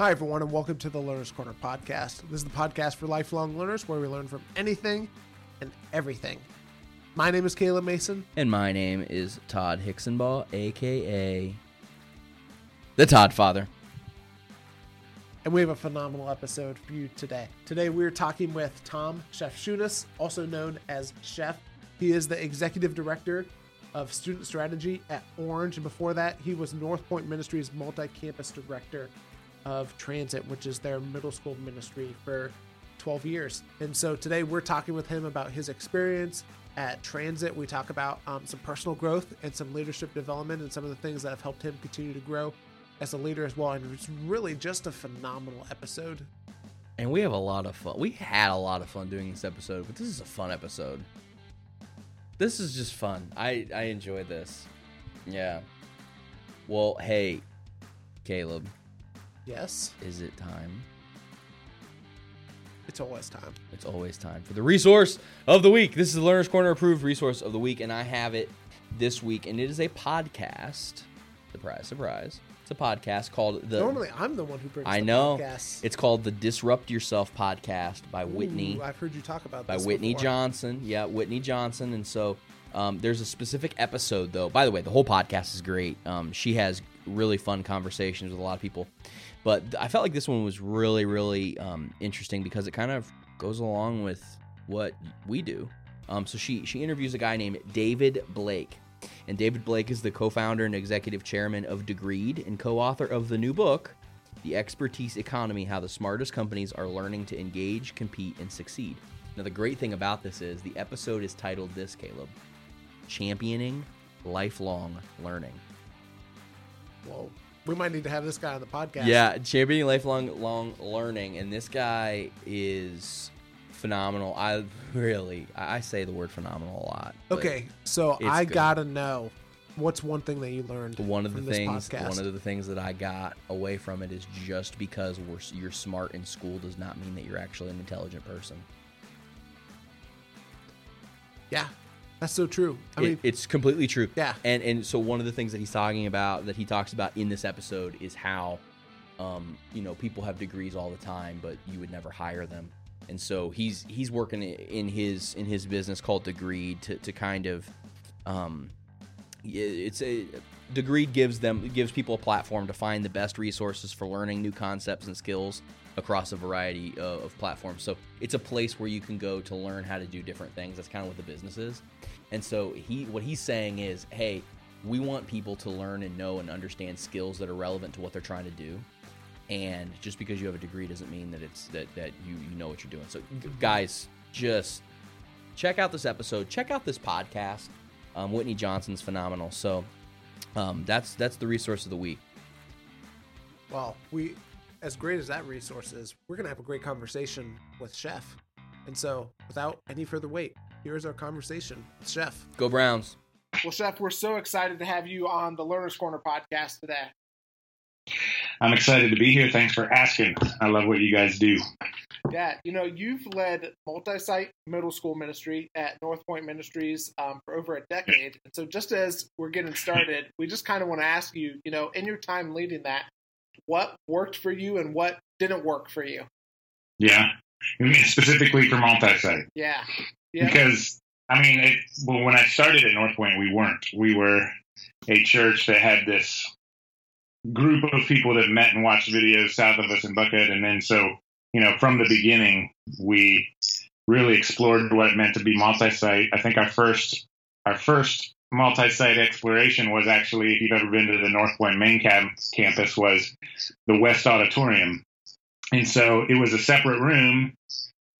Hi, everyone, and welcome to the Learner's Corner podcast. This is the podcast for lifelong learners where we learn from anything and everything. My name is Caleb Mason. And my name is Todd Hicksonball, aka the Todd Father. And we have a phenomenal episode for you today. Today we're talking with Tom Shefchunas, also known as Shef. He is the executive director of student strategy at Orange, and before that, he was North Point Ministries multi-campus director of Transit, which is their middle school ministry for 12 years. And so today we're talking with him about his experience at Transit. We talk about um, some personal growth and some leadership development and some of the things that have helped him continue to grow as a leader as well. And it's really just a phenomenal episode. And we have a lot of fun. We had a lot of fun doing this episode, but this is a fun episode. This is just fun. I I enjoy this. Yeah. Well, hey, Caleb, Yes, is it time? it's always time. It's always time for the resource of the week. This is the Learner's Corner approved resource of the week, and I have it this week, and it is a podcast. Surprise, surprise. It's a podcast called the. Normally, I'm the one who brings. I the know. podcasts. It's called the Disrupt Yourself podcast by Whitney. Ooh, I've heard you talk about this. by Whitney before. Johnson. Yeah, Whitney Johnson. And so um, there's a specific episode, though. By the way, the whole podcast is great. Um, she has really fun conversations with a lot of people. But I felt like this one was really, really um, interesting because it kind of goes along with what we do. Um, so she she interviews a guy named David Blake. And David Blake is the co-founder and executive chairman of Degreed and co-author of the new book, The Expertise Economy: How the Smartest Companies Are Learning to Engage, Compete, and Succeed. Now the great thing about this is the episode is titled this, Caleb, Championing Lifelong Learning. Well, we might need to have this guy on the podcast. Yeah, championing lifelong long learning, and this guy is phenomenal. I really, I say the word phenomenal a lot. Okay, so I good. gotta know what's one thing that you learned. One of the things, podcast? one of the things that I got away from it is just because we're, you're smart in school does not mean that you're actually an intelligent person. Yeah, that's so true. I It- mean, it's completely true. Yeah. And and so one of the things that he's talking about that he talks about in this episode is how um, you know, people have degrees all the time, but you would never hire them. And so he's he's working in his in his business called Degreed to to kind of um it's a Degreed gives them gives people a platform to find the best resources for learning new concepts and skills across a variety of, platforms. So it's a place where you can go to learn how to do different things. That's kind of what the business is. And so he what he's saying is, hey, we want people to learn and know and understand skills that are relevant to what they're trying to do. And just because you have a degree doesn't mean that it's that that you you know what you're doing. So guys, just check out this episode. Check out this podcast. Um, Whitney Johnson's phenomenal. So um, that's that's the resource of the week. well, we, as great as that resource is, we're gonna have a great conversation with Shef. And so, without any further wait, here's our conversation with Shef. Go Browns. Well, Shef, we're so excited to have you on the Learner's Corner podcast today. I'm excited to be here. Thanks for asking. I love what you guys do. Yeah, you know, you've led multi-site middle school ministry at North Point Ministries um, for over a decade. And so just as we're getting started, we just kind of want to ask you, you know, in your time leading that, what worked for you and what didn't work for you? Yeah. Specifically for multi-site? Yeah. Yeah. Because, I mean, it, well, when I started at North Point, we weren't. We were a church that had this group of people that met and watched videos south of us in Buckhead. And then so, you know, from the beginning, we really explored what it meant to be multi-site. I think our first, our first multi-site exploration was actually, if you've ever been to the North Point main cam- campus, was the West Auditorium. And so it was a separate room.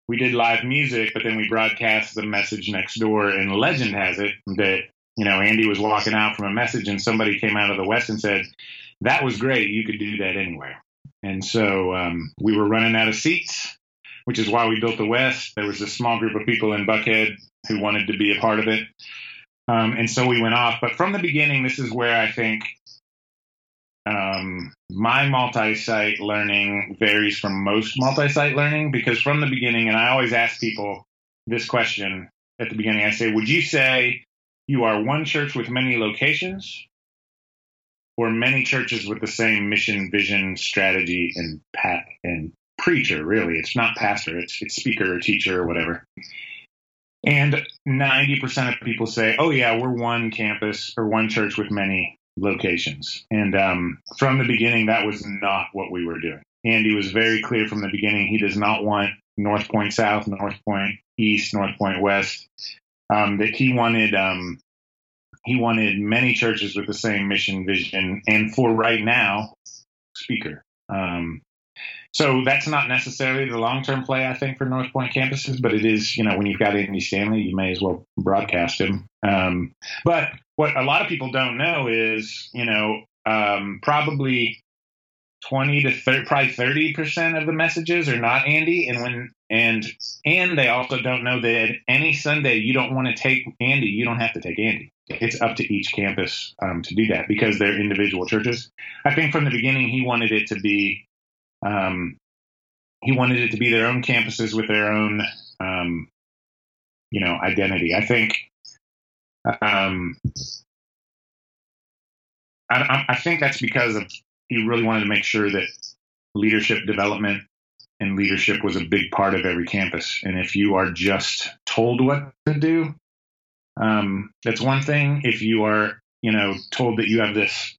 We did live music, but then we broadcast the message next door. And legend has it that, you know, Andy was walking out from a message and somebody came out of the West and said, that was great. You could do that anywhere. And so um, we were running out of seats, which is why we built the West. There was a small group of people in Buckhead who wanted to be a part of it. Um, and so we went off. But from the beginning, this is where I think um, my multi-site learning varies from most multi-site learning because from the beginning, and I always ask people this question at the beginning. I say, would you say you are one church with many locations, or many churches with the same mission, vision, strategy, and pat and preacher. Really, it's not pastor; it's it's speaker or teacher or whatever. And ninety percent of people say, "Oh yeah, we're one campus or one church with many locations." And um, from the beginning, that was not what we were doing. Andy was very clear from the beginning. He does not want North Point South, North Point East, North Point West. Um, that he wanted um, he wanted many churches with the same mission, vision, and for right now, speaker. Um, so that's not necessarily the long term play, I think, for North Point campuses, but it is, you know, when you've got Andy Stanley, you may as well broadcast him. Um, but what a lot of people don't know is, you know, um, probably 20 to 30, probably 30% of the messages are not Andy. And when, and, and they also don't know that any Sunday you don't want to take Andy, you don't have to take Andy. It's up to each campus um, to do that because they're individual churches. I think from the beginning he wanted it to be, um, he wanted it to be their own campuses with their own, um, you know, identity. I think, um, I, I think that's because of he really wanted to make sure that leadership development and leadership was a big part of every campus. And if you are just told what to do, um, that's one thing. If you are, you know, told that you have this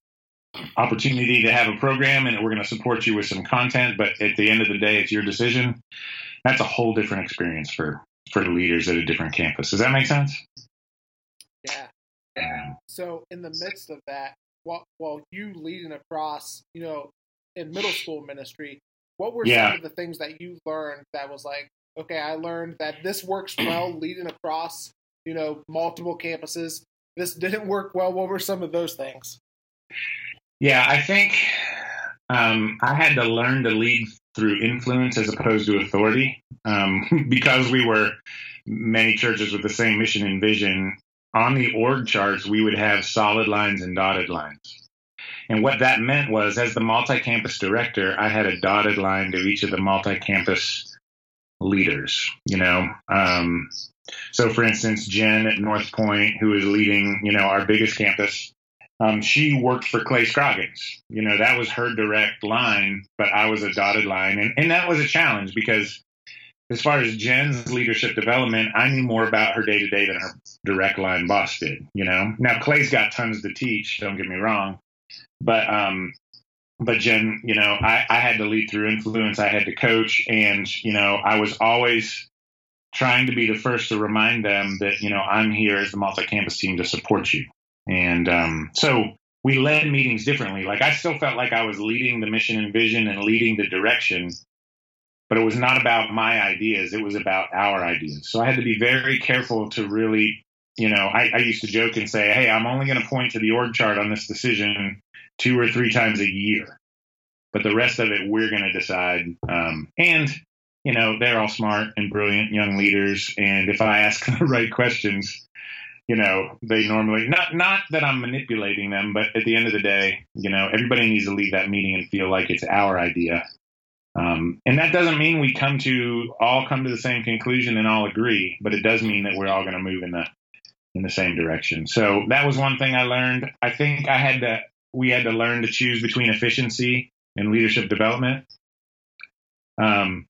opportunity to have a program and we're going to support you with some content, but at the end of the day, it's your decision. That's a whole different experience for for the leaders at a different campus. Does that make sense? Yeah. yeah. So in the midst of that, while, while you leading across, you know, in middle school ministry, what were yeah. some of the things that you learned that was like, okay, I learned that this works well leading across, you know, multiple campuses. This didn't work well. What were some of those things? Yeah, I think um, I had to learn to lead through influence as opposed to authority um, because we were many churches with the same mission and vision on the org charts, we would have solid lines and dotted lines. And what that meant was, as the multi campus director, I had a dotted line to each of the multi campus leaders, you know. Um, so, for instance, Jen at North Point, who is leading, you know, our biggest campus, um, she worked for Clay Scroggins. You know, that was her direct line, but I was a dotted line. And, and that was a challenge because as far as Jen's leadership development, I knew more about her day to day than her direct line boss did. You know, now Clay's got tons to teach. Don't get me wrong, but um, but Jen, you know, I, I had to lead through influence. I had to coach, and you know, I was always trying to be the first to remind them that you know I'm here as the multi-campus team to support you. And um, so we led meetings differently. Like I still felt like I was leading the mission and vision and leading the direction, but it was not about my ideas. It was about our ideas. So I had to be very careful to really, you know, I, I used to joke and say, Hey, I'm only going to point to the org chart on this decision two or three times a year, but the rest of it, we're going to decide. Um, and, you know, they're all smart and brilliant young leaders. And if I ask the right questions, you know, they normally not not that I'm manipulating them, but at the end of the day, you know, everybody needs to leave that meeting and feel like it's our idea um, and that doesn't mean we come to all come to the same conclusion and all agree, but it does mean that we're all going to move in the in the same direction. So that was one thing I learned. I think I had to we had to learn to choose between efficiency and leadership development. Um,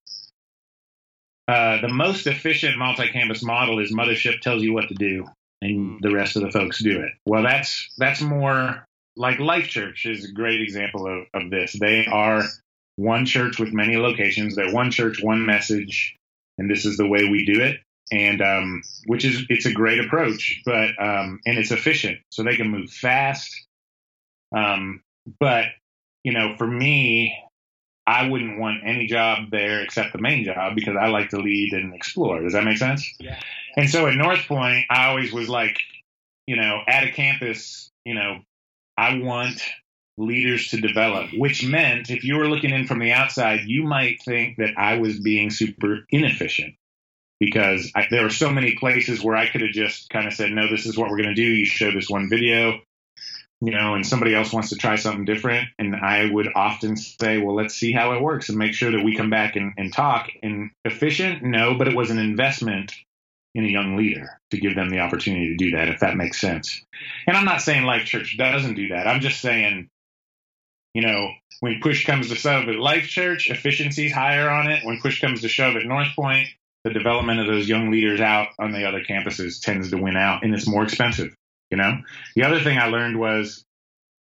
uh, the most efficient multi-campus model is mothership tells you what to do, and the rest of the folks do it. Well, that's that's more like Life Church is a great example of, of this. They are one church with many locations. They're one church, one message, and this is the way we do it. And um, which is it's a great approach, but um, and it's efficient, so they can move fast. Um, but you know, for me, I wouldn't want any job there except the main job because I like to lead and explore. Does that make sense? Yeah. And so at North Point, I always was like, you know, at a campus, you know, I want leaders to develop, which meant if you were looking in from the outside, you might think that I was being super inefficient because I, there were so many places where I could have just kind of said, no, this is what we're going to do. You show this one video, you know, and somebody else wants to try something different. And I would often say, well, let's see how it works and make sure that we come back and, and talk. And efficient? No, but it was an investment in a young leader to give them the opportunity to do that, if that makes sense. And I'm not saying Life Church doesn't do that. I'm just saying you know, when push comes to shove at Life Church, efficiency's higher on it. When push comes to shove at North Point, the development of those young leaders out on the other campuses tends to win out, and it's more expensive. You know, the other thing I learned was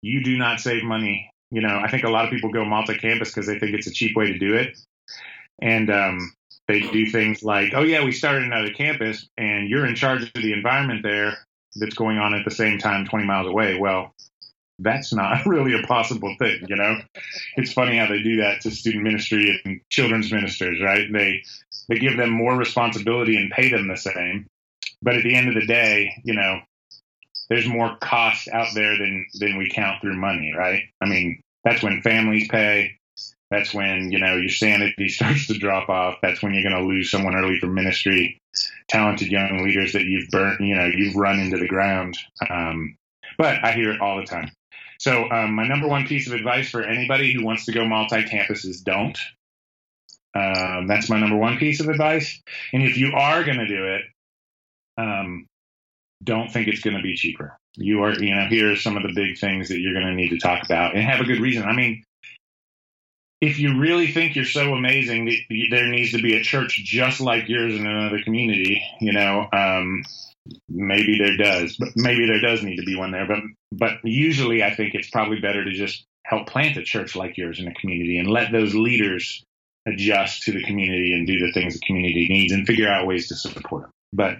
you do not save money. You know, I think a lot of people go multi-campus because they think it's a cheap way to do it, and um, they do things like, "Oh yeah, we started another campus, and you're in charge of the environment there that's going on at the same time, 20 miles away." Well, that's not really a possible thing, you know. It's funny how they do that to student ministry and children's ministers, right? They they give them more responsibility and pay them the same, but at the end of the day, you know, there's more cost out there than than we count through money, right? I mean, that's when families pay. That's when you know your sanity starts to drop off. That's when you're going to lose someone early from ministry, talented young leaders that you've burnt, you know, you've run into the ground. Um, but I hear it all the time. So um, my number one piece of advice for anybody who wants to go multi-campus is don't. Um, that's my number one piece of advice. And if you are going to do it, um, don't think it's going to be cheaper. You are, you know, here are some of the big things that you're going to need to talk about and have a good reason. I mean, if you really think you're so amazing, there needs to be a church just like yours in another community. You know, um, maybe there does, but maybe there does need to be one there. But but usually, I think it's probably better to just help plant a church like yours in a community and let those leaders adjust to the community and do the things the community needs and figure out ways to support them. But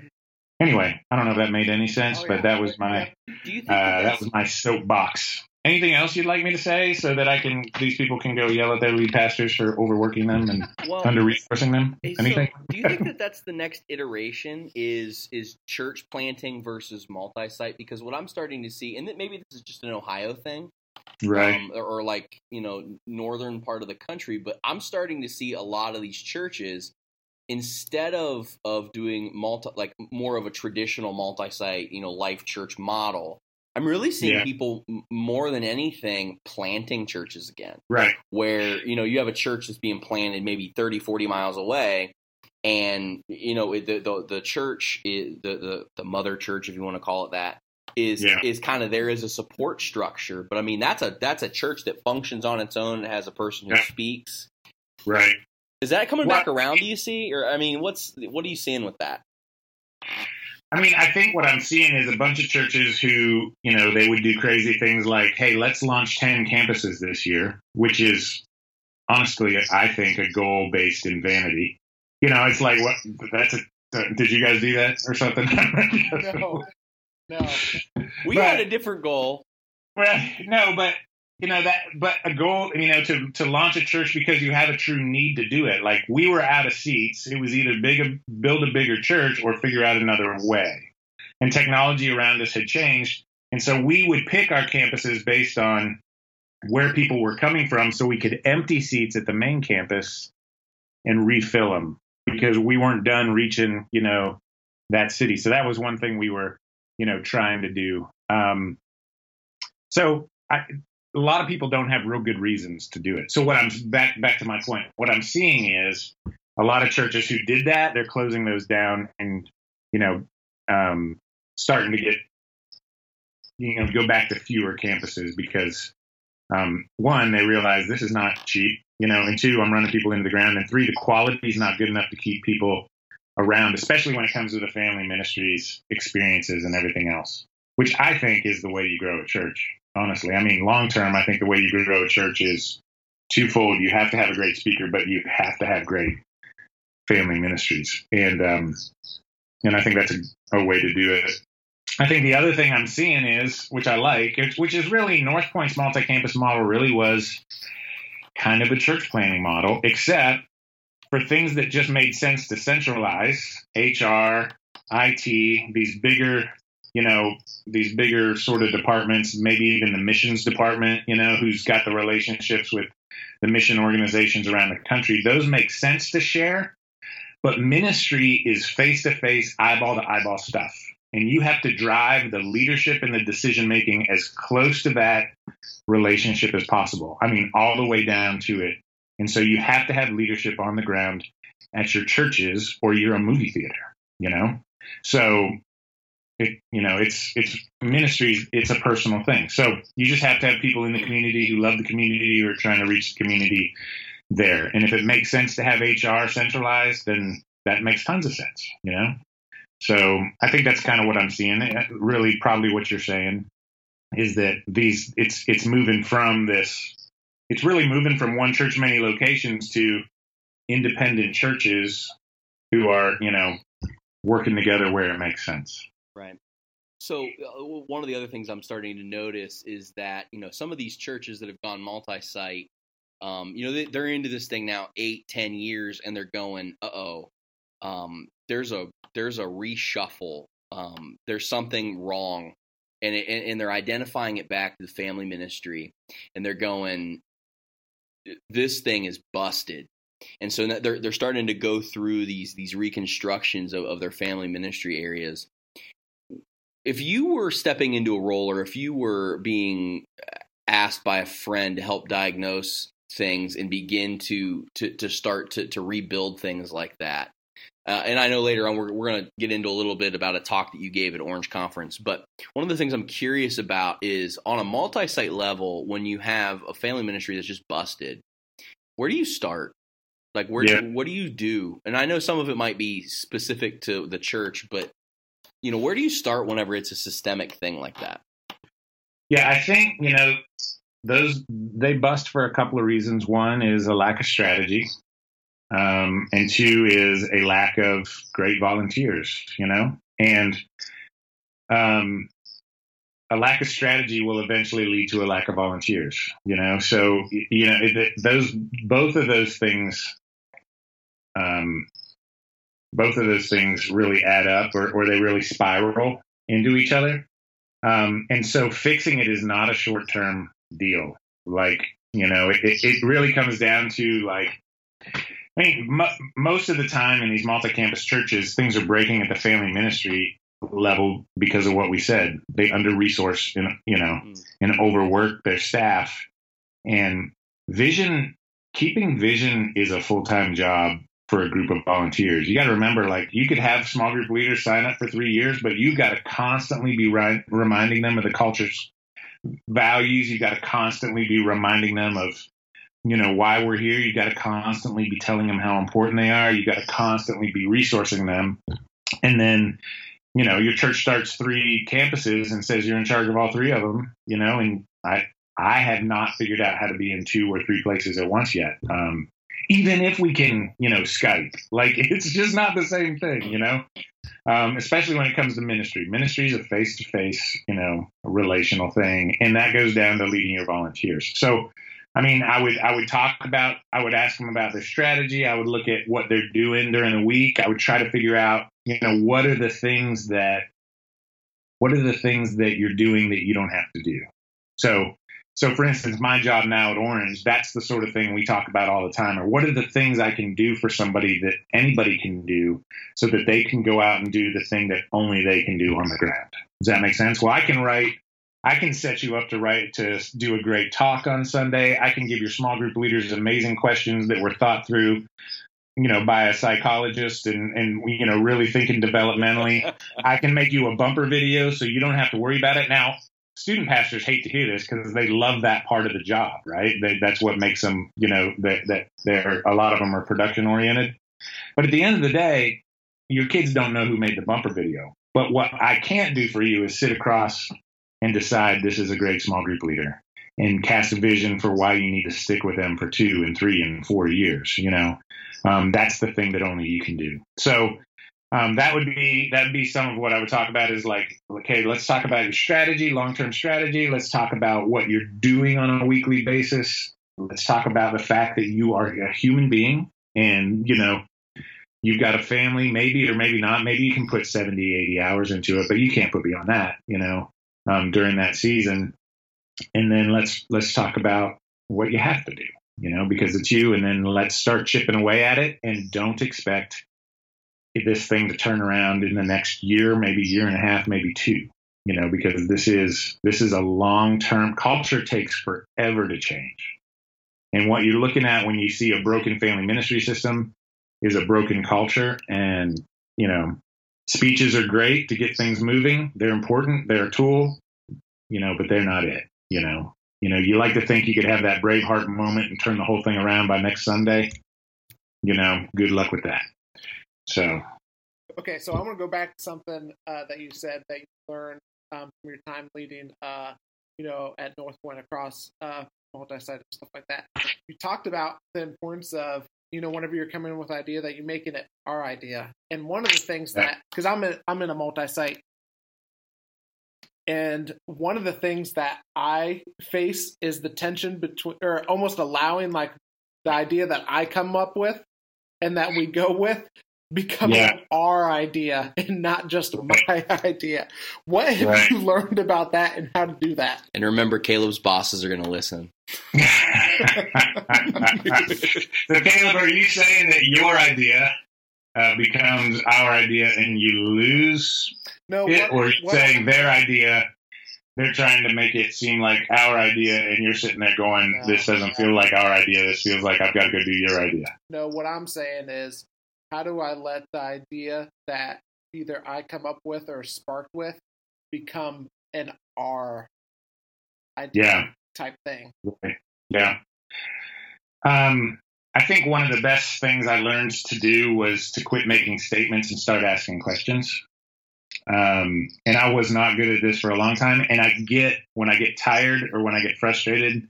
anyway, I don't know if that made any sense, oh, yeah. but that was my uh, that was my soapbox. Anything else you'd like me to say so that I can these people can go yell at their lead pastors for overworking them and well, under resourcing them? Anything? So do you think that that's the next iteration? Is is church planting versus multi-site? Because what I'm starting to see, and maybe this is just an Ohio thing, right? Um, or, or like you know northern part of the country, but I'm starting to see a lot of these churches instead of of doing multi like more of a traditional multi-site you know life church model i'm really seeing yeah. people more than anything planting churches again right where you know you have a church that's being planted maybe 30 40 miles away and you know the the, the church is the, the the mother church if you want to call it that is yeah. is kind of there as a support structure but i mean that's a that's a church that functions on its own and has a person who yeah. speaks right is that coming back around? Do you see, or I mean, what's what are you seeing with that? I mean, I think what I'm seeing is a bunch of churches who, you know, they would do crazy things like, "Hey, let's launch ten campuses this year," which is honestly, I think, a goal based in vanity. You know, it's like what that's a. Did you guys do that or something? no, no. We but, had a different goal. Well, no, but you know that but a goal you know to to launch a church because you have a true need to do it. Like we were out of seats. It was either big build a bigger church or figure out another way. And technology around us had changed. And so we would pick our campuses based on where people were coming from so we could empty seats at the main campus and refill them because we weren't done reaching you know that city. So that was one thing we were you know trying to do. Um, so I, a lot of people don't have real good reasons to do it. So what I'm back back to my point. What I'm seeing is a lot of churches who did that, they're closing those down and you know um, starting to get you know go back to fewer campuses because um, one they realize this is not cheap, you know, and two I'm running people into the ground, and three the quality is not good enough to keep people around, especially when it comes to the family ministries experiences and everything else, which I think is the way you grow a church honestly. I mean, long term, I think the way you grow a church is twofold. You have to have a great speaker, but you have to have great family ministries. And, um, and I think that's a, a way to do it. I think the other thing I'm seeing is, which I like, which is really North Point's multi-campus model really was kind of a church planting model, except for things that just made sense to centralize, HR, IT, these bigger you know, these bigger sort of departments, maybe even the missions department, you know, who's got the relationships with the mission organizations around the country, those make sense to share. But ministry is face to face, eyeball to eyeball stuff. And you have to drive the leadership and the decision making as close to that relationship as possible. I mean, all the way down to it. And so you have to have leadership on the ground at your churches or you're a movie theater, you know? So it you know it's it's ministries it's a personal thing. So you just have to have people in the community who love the community or trying to reach the community there. And if it makes sense to have hr centralized then that makes tons of sense you know? So i think that's kind of what i'm seeing. Uh, really probably what you're saying is that these it's it's moving from this it's really moving from one church many locations to independent churches who are you know working together where it makes sense Right. So uh, one of the other things I'm starting to notice is that you know some of these churches that have gone multi-site, um, you know they, they're into this thing now eight, ten years, and they're going, uh oh, um, there's a there's a reshuffle, um, there's something wrong, and, it, and they're identifying it back to the family ministry, and they're going, this thing is busted. And so they're they're starting to go through these these reconstructions of, of their family ministry areas, if you were stepping into a role or if you were being asked by a friend to help diagnose things and begin to to, to start to, to rebuild things like that uh, and I know later on we're, we're going to get into a little bit about a talk that you gave at Orange Conference. But one of the things I'm curious about is on a multi site level, when you have a family ministry that's just busted, where do you start? Like, where yeah. what do you do? And I know some of it might be specific to the church, but you know, where do you start whenever it's a systemic thing like that? Yeah, I think, you know, those they bust for a couple of reasons. One is a lack of strategy. Um, and two is a lack of great volunteers, you know, and um, a lack of strategy will eventually lead to a lack of volunteers, you know. So, you know, it, those both of those things um, both of those things really add up or, or they really spiral into each other. Um, and so fixing it is not a short term deal. Like, you know, it, it really comes down to like, I mean, most of the time in these multi campus churches, things are breaking at the family ministry level because of what we said. They under resource, you know, mm. and overwork their staff. And vision, keeping vision is a full time job for a group of volunteers. You got to remember, like, you could have small group leaders sign up for three years, but you've got to constantly be reminding them of the culture's values. You've got to constantly be reminding them of, you know, why we're here. You've got to constantly be telling them how important they are. You've got to constantly be resourcing them. And then, you know, your church starts three campuses and says you're in charge of all three of them, you know, and I, I have not figured out how to be in two or three places at once yet. Um, even if we can, you know, Skype. Like it's just not the same thing, you know. Um, especially when it comes to ministry. Ministry is a face-to-face, you know, relational thing, and that goes down to leading your volunteers. So, I mean, I would I would talk about, I would ask them about their strategy. I would look at what they're doing during the week. I would try to figure out, you know, what are the things that, what are the things that you're doing that you don't have to do. So so, for instance, my job now at Orange, that's the sort of thing we talk about all the time. Or what are the things I can do for somebody that anybody can do so that they can go out and do the thing that only they can do on the ground? Does that make sense? Well, I can write, I can set you up to write, to do a great talk on Sunday. I can give your small group leaders amazing questions that were thought through you know, by a psychologist and, and, you know, really thinking developmentally. I can make you a bumper video so you don't have to worry about it. Now, student pastors hate to hear this because they love that part of the job, right? They, that's what makes them, you know, that, that they're, a lot of them are production oriented. But at the end of the day, your kids don't know who made the bumper video. But what I can't do for you is sit across and decide this is a great small group leader and cast a vision for why you need to stick with them for two and three and four years. You know, um, that's the thing that only you can do. So um, that would be that would be some of what I would talk about is like okay let's talk about your strategy long term strategy. Let's talk about what you're doing on a weekly basis. Let's talk about the fact that you are a human being and you know you've got a family maybe or maybe not. Maybe you can put 70 80 hours into it but you can't put beyond that you know um, during that season. And then let's let's talk about what you have to do you know because it's you. And then let's start chipping away at it and don't expect this thing to turn around in the next year, maybe year and a half, maybe two. You know, because this is this is a long term culture takes forever to change. And what you're looking at when you see a broken family ministry system is a broken culture. And, you know, speeches are great to get things moving. They're important. They're a tool, you know, but they're not it. You know, you know, you like to think you could have that Braveheart moment and turn the whole thing around by next Sunday. You know, good luck with that. So, okay, so I want to go back to something uh, that you said that you learned um, from your time leading, uh, you know, at North Point across uh, multi-site stuff like that. You talked about the importance of you know, whenever you're coming with an idea that you're making it our idea. And one of the things that, because I'm in, I'm in a multi-site, and one of the things that I face is the tension between, or almost allowing like the idea that I come up with and that we go with becoming yeah. our idea and not just my idea. What have right. you learned about that and how to do that? And remember, Caleb's bosses are going to listen. so, Caleb, are you saying that your idea uh, becomes our idea and you lose no, it, what, or what, saying their idea? They're trying to make it seem like our idea, and you're sitting there going, no, "This doesn't no. feel like our idea. This feels like I've got to go do your idea." No, what I'm saying is, how do I let the idea that either I come up with or sparked with become an R idea yeah. type thing? Yeah. Um, I think one of the best things I learned to do was to quit making statements and start asking questions. Um, and I was not good at this for a long time. And I get when I get tired or when I get frustrated,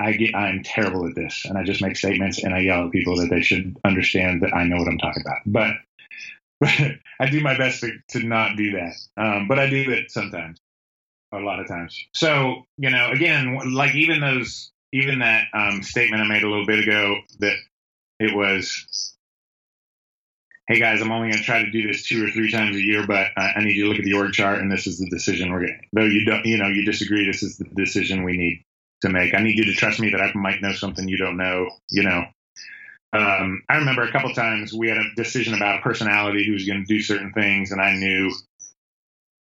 I get I'm terrible at this, and I just make statements and I yell at people that they should understand that I know what I'm talking about. But, but I do my best to, to not do that. Um, but I do it sometimes, a lot of times. So you know, again, like even those, even that um, statement I made a little bit ago that it was hey guys, I'm only going to try to do this two or three times a year, but I, I, need you to look at the org chart, and this is the decision we're getting. Though you don't, you know, you disagree, this is the decision we need to make. I need you to trust me that I might know something you don't know, you know. Um, I remember a couple times we had a decision about a personality who was going to do certain things, and I knew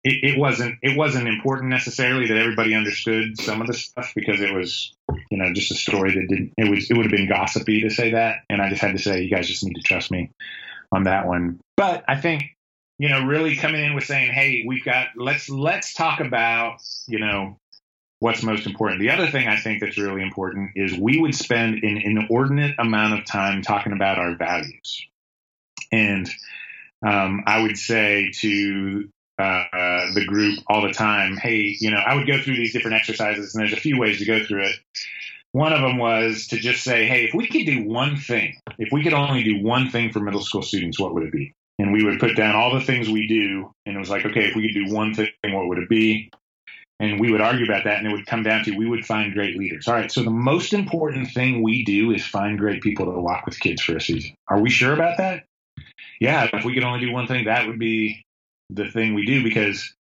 it, it, wasn't it wasn't important necessarily that everybody understood some of the stuff because it was you know just a story that didn't it was it would have been gossipy to say that, and I just had to say you guys just need to trust me on that one. But I think you know really coming in with saying hey we've got let's let's talk about you know what's most important. The other thing I think that's really important is we would spend an inordinate amount of time talking about our values. And um, I would say to uh, the group all the time, hey, you know, I would go through these different exercises, and there's a few ways to go through it. One of them was to just say, hey, if we could do one thing, if we could only do one thing for middle school students, what would it be? And we would put down all the things we do, and it was like, okay, if we could do one thing, what would it be? And we would argue about that and it would come down to we would find great leaders. All right so the most important thing we do is find great people to walk with kids for a season. Are we sure about that? Yeah if we could only do one thing that would be the thing we do because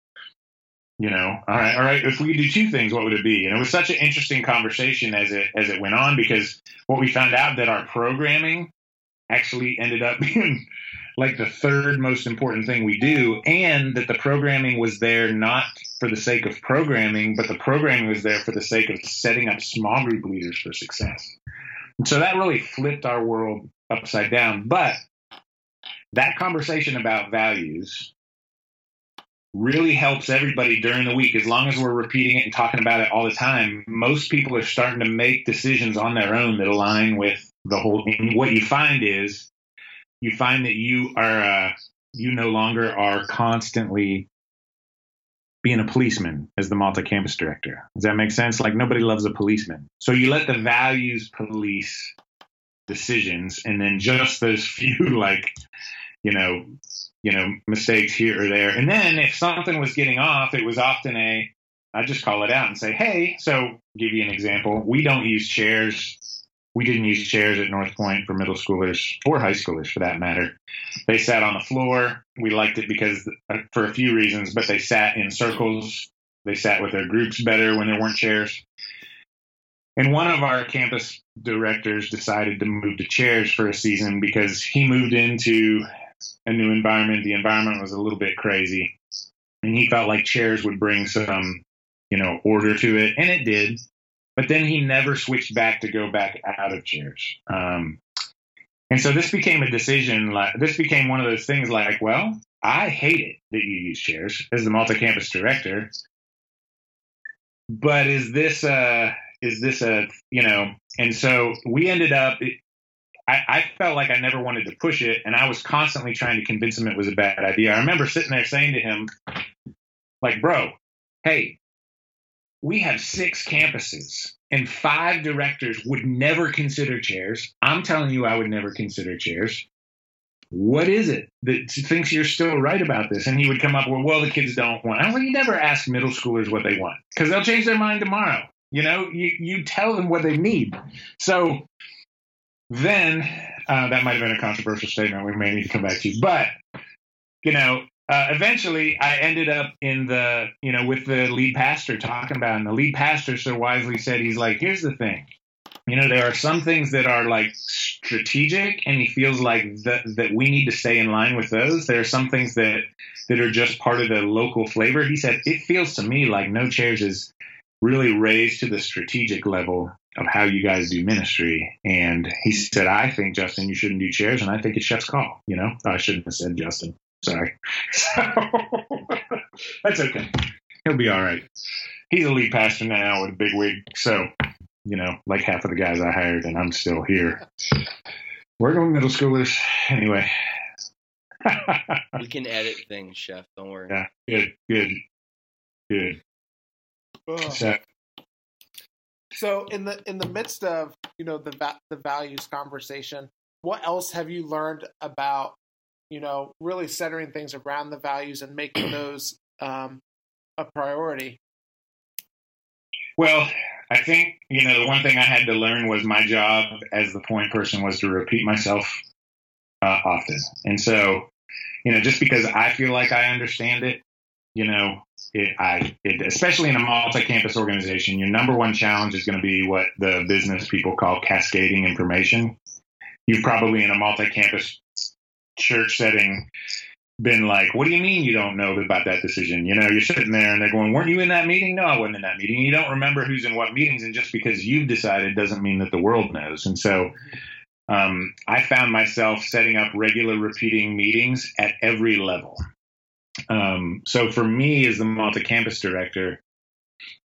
you know all right all right if we could do two things what would it be? And it was such an interesting conversation as it as it went on because what we found out that our programming actually ended up being like the third most important thing we do, and that the programming was there not for the sake of programming, but the programming was there for the sake of setting up small group leaders for success. And so that really flipped our world upside down. But that conversation about values really helps everybody during the week as long as we're repeating it and talking about it all the time most people are starting to make decisions on their own that align with the whole and what you find is you find that you are uh, you no longer are constantly being a policeman as the multi-campus director. Does that make sense? Like nobody loves a policeman. So you let the values police decisions and then just those few like, you know, you know, mistakes here or there. And then if something was getting off, it was often a I just call it out and say, "Hey, so give you an example. We don't use chairs we didn't use chairs at North Point for middle schoolers or high schoolers for that matter. They sat on the floor. We liked it because uh, for a few reasons, but they sat in circles. They sat with their groups better when there weren't chairs. And one of our campus directors decided to move to chairs for a season because he moved into a new environment. The environment was a little bit crazy. And he felt like chairs would bring some, you know, order to it. And it did. But then he never switched back to go back out of chairs. Um, and so this became a decision. Like this became one of those things. Like, well, I hate it that you use chairs as the multi-campus director. But is this a is this a you know? And so we ended up. I, I felt like I never wanted to push it, and I was constantly trying to convince him it was a bad idea. I remember sitting there saying to him, like, bro, hey, we have six campuses and five directors would never consider chairs. I'm telling you, I would never consider chairs. What is it that thinks you're still right about this? And he would come up with, well, the kids don't want. I like, you never ask middle schoolers what they want because they'll change their mind tomorrow. You know, you, you tell them what they need. So then uh, that might have been a controversial statement. We may need to come back to, but you know, uh, eventually I ended up in the, you know, with the lead pastor talking about, it, and the lead pastor so wisely said, he's like, here's the thing. You know, there are some things that are like strategic, and he feels like that that we need to stay in line with those. There are some things that that are just part of the local flavor. He said it feels to me like No Chairs is really raised to the strategic level of how you guys do ministry. And he said, I think Justin, you shouldn't do chairs, and I think it's Shef's call. You know, I shouldn't have said Justin. Sorry. So that's okay. He'll be all right. He's a lead pastor now with a big wig. So, you know, like half of the guys I hired, and I'm still here. Working with middle schoolers. Anyway. we can edit things, Shef. Don't worry. Yeah, good, good, good. So, so in the in the midst of you know the the values conversation, what else have you learned about you know, really centering things around the values and making those um, a priority? Well, I think, you know, the one thing I had to learn was my job as the point person was to repeat myself uh, often. And so, you know, just because I feel like I understand it, you know, it, I, it, especially in a multi-campus organization, your number one challenge is going to be what the business people call cascading information. You've probably in a multi-campus church setting been like, what do you mean you don't know about that decision? You know, you're sitting there and they're going, weren't you in that meeting? No, I wasn't in that meeting. You don't remember who's in what meetings. And just because you've decided doesn't mean that the world knows. And so um, I found myself setting up regular repeating meetings at every level. Um, so for me as the multi-campus director,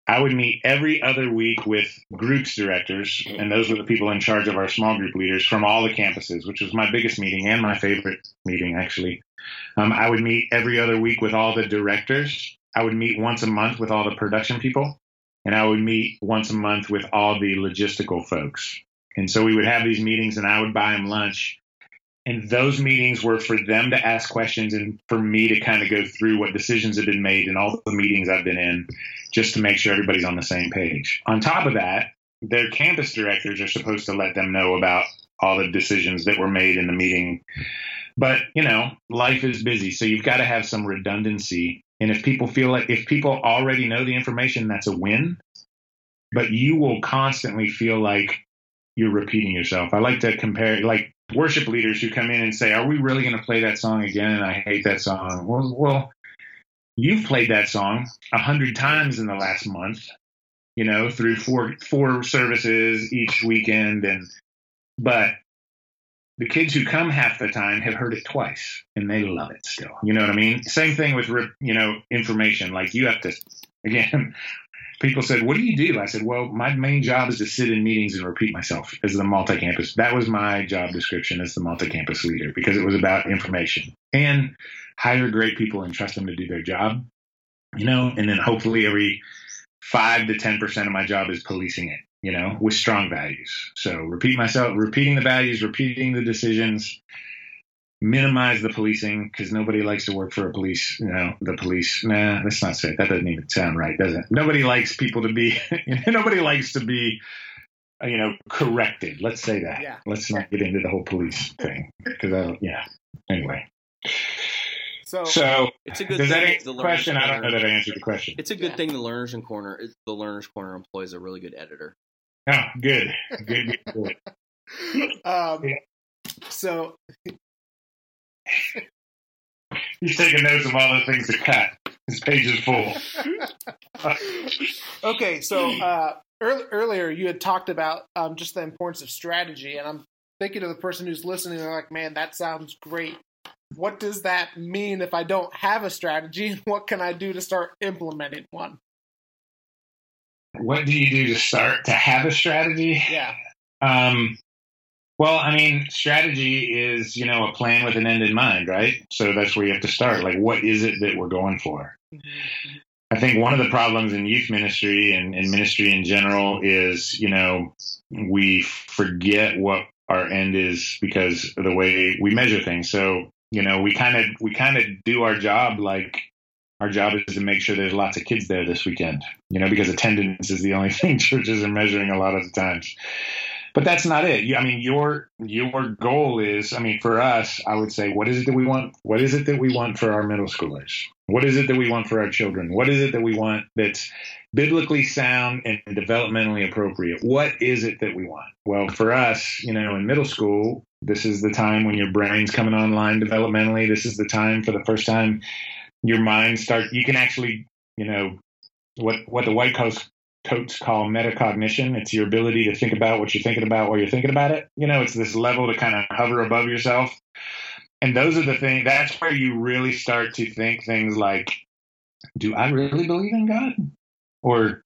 I would meet every other week with groups directors, and those were the people in charge of our small group leaders from all the campuses, which was my biggest meeting and my favorite meeting, actually. Um, I would meet every other week with all the directors. I would meet once a month with all the production people, and I would meet once a month with all the logistical folks. And so we would have these meetings, and I would buy them lunch. And those meetings were for them to ask questions and for me to kind of go through what decisions have been made in all the meetings I've been in just to make sure everybody's on the same page. On top of that, their campus directors are supposed to let them know about all the decisions that were made in the meeting. But, you know, life is busy, so you've got to have some redundancy. And if people feel like if people already know the information, that's a win. But you will constantly feel like you're repeating yourself. I like to compare like worship leaders who come in and say, "Are we really going to play that song again?" And I hate that song. Well, well, you've played that song a hundred times in the last month, you know, through four four services each weekend, and but the kids who come half the time have heard it twice and they love it still. You know what I mean? Same thing with you know information. Like you have to again. People said, "What do you do?" I said, "Well, my main job is to sit in meetings and repeat myself as the multi-campus. That was my job description as the multi-campus leader because it was about information and hire great people and trust them to do their job, you know, and then hopefully every five to 10% of my job is policing it, you know, with strong values. So repeat myself, repeating the values, repeating the decisions, minimize the policing because nobody likes to work for a police, you know, the police. Nah, let's not say. That doesn't even sound right, does it? Nobody likes people to be, nobody likes to be, you know, corrected. Let's say that. Yeah. Let's not get into the whole police thing because I, don't. yeah. Anyway. So, so it's a good does thing that question? I don't know that I answered the question. It's a good yeah. thing the learners in corner, the learners corner employs a really good editor. Oh, good, good, good. um, yeah. so he's taking notes of all the things to cut. His page is full. okay, so uh, earlier you had talked about um, just the importance of strategy, and I'm thinking of the person who's listening. They're like, "Man, that sounds great." what does that mean if I don't have a strategy? And what can I do to start implementing one? What do you do to start to have a strategy? Yeah. Um, well, I mean, strategy is, you know, a plan with an end in mind, right? So that's where you have to start. Like, what is it that we're going for? I think one of the problems in youth ministry and, and ministry in general is, you know, we forget what our end is because of the way we measure things. So, you know, we kind of we kind of do our job like our job is to make sure there's lots of kids there this weekend. You know, because attendance is the only thing churches are measuring a lot of the times but that's not it. I mean, your your goal is, I mean, for us, I would say, what is it that we want? What is it that we want for our middle schoolers? What is it that we want for our children? What is it that we want that's biblically sound and developmentally appropriate? What is it that we want? Well, for us, you know, in middle school, this is the time when your brain's coming online developmentally. This is the time for the first time your mind start. You can actually, you know, what what the White Coast coats call metacognition. It's your ability to think about what you're thinking about while you're thinking about it. You know, it's this level to kind of hover above yourself. And those are the things, that's where you really start to think things like, do I really believe in God? Or,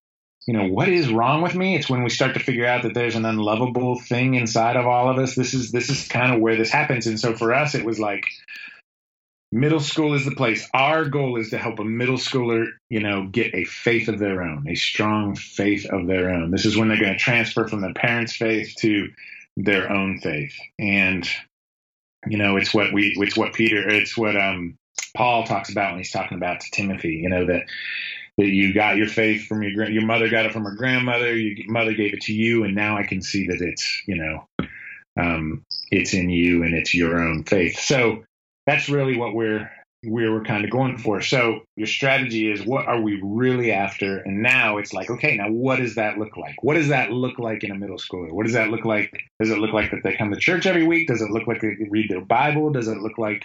you know, what is wrong with me? It's when we start to figure out that there's an unlovable thing inside of all of us. This is, this is kind of where this happens. And so for us, it was like, middle school is the place. Our goal is to help a middle schooler, you know, get a faith of their own, a strong faith of their own. This is when they're going to transfer from their parents' faith to their own faith. And you know, it's what we it's what Peter it's what um Paul talks about when he's talking about to Timothy, you know, that that you got your faith from your your mother got it from her grandmother, your mother gave it to you and now I can see that it's, you know, um, it's in you and it's your own faith. So that's really what we're we were kind of going for. So your strategy is what are we really after? And now it's like, okay, now what does that look like? What does that look like in a middle schooler? What does that look like? Does it look like that they come to church every week? Does it look like they read their Bible? Does it look like,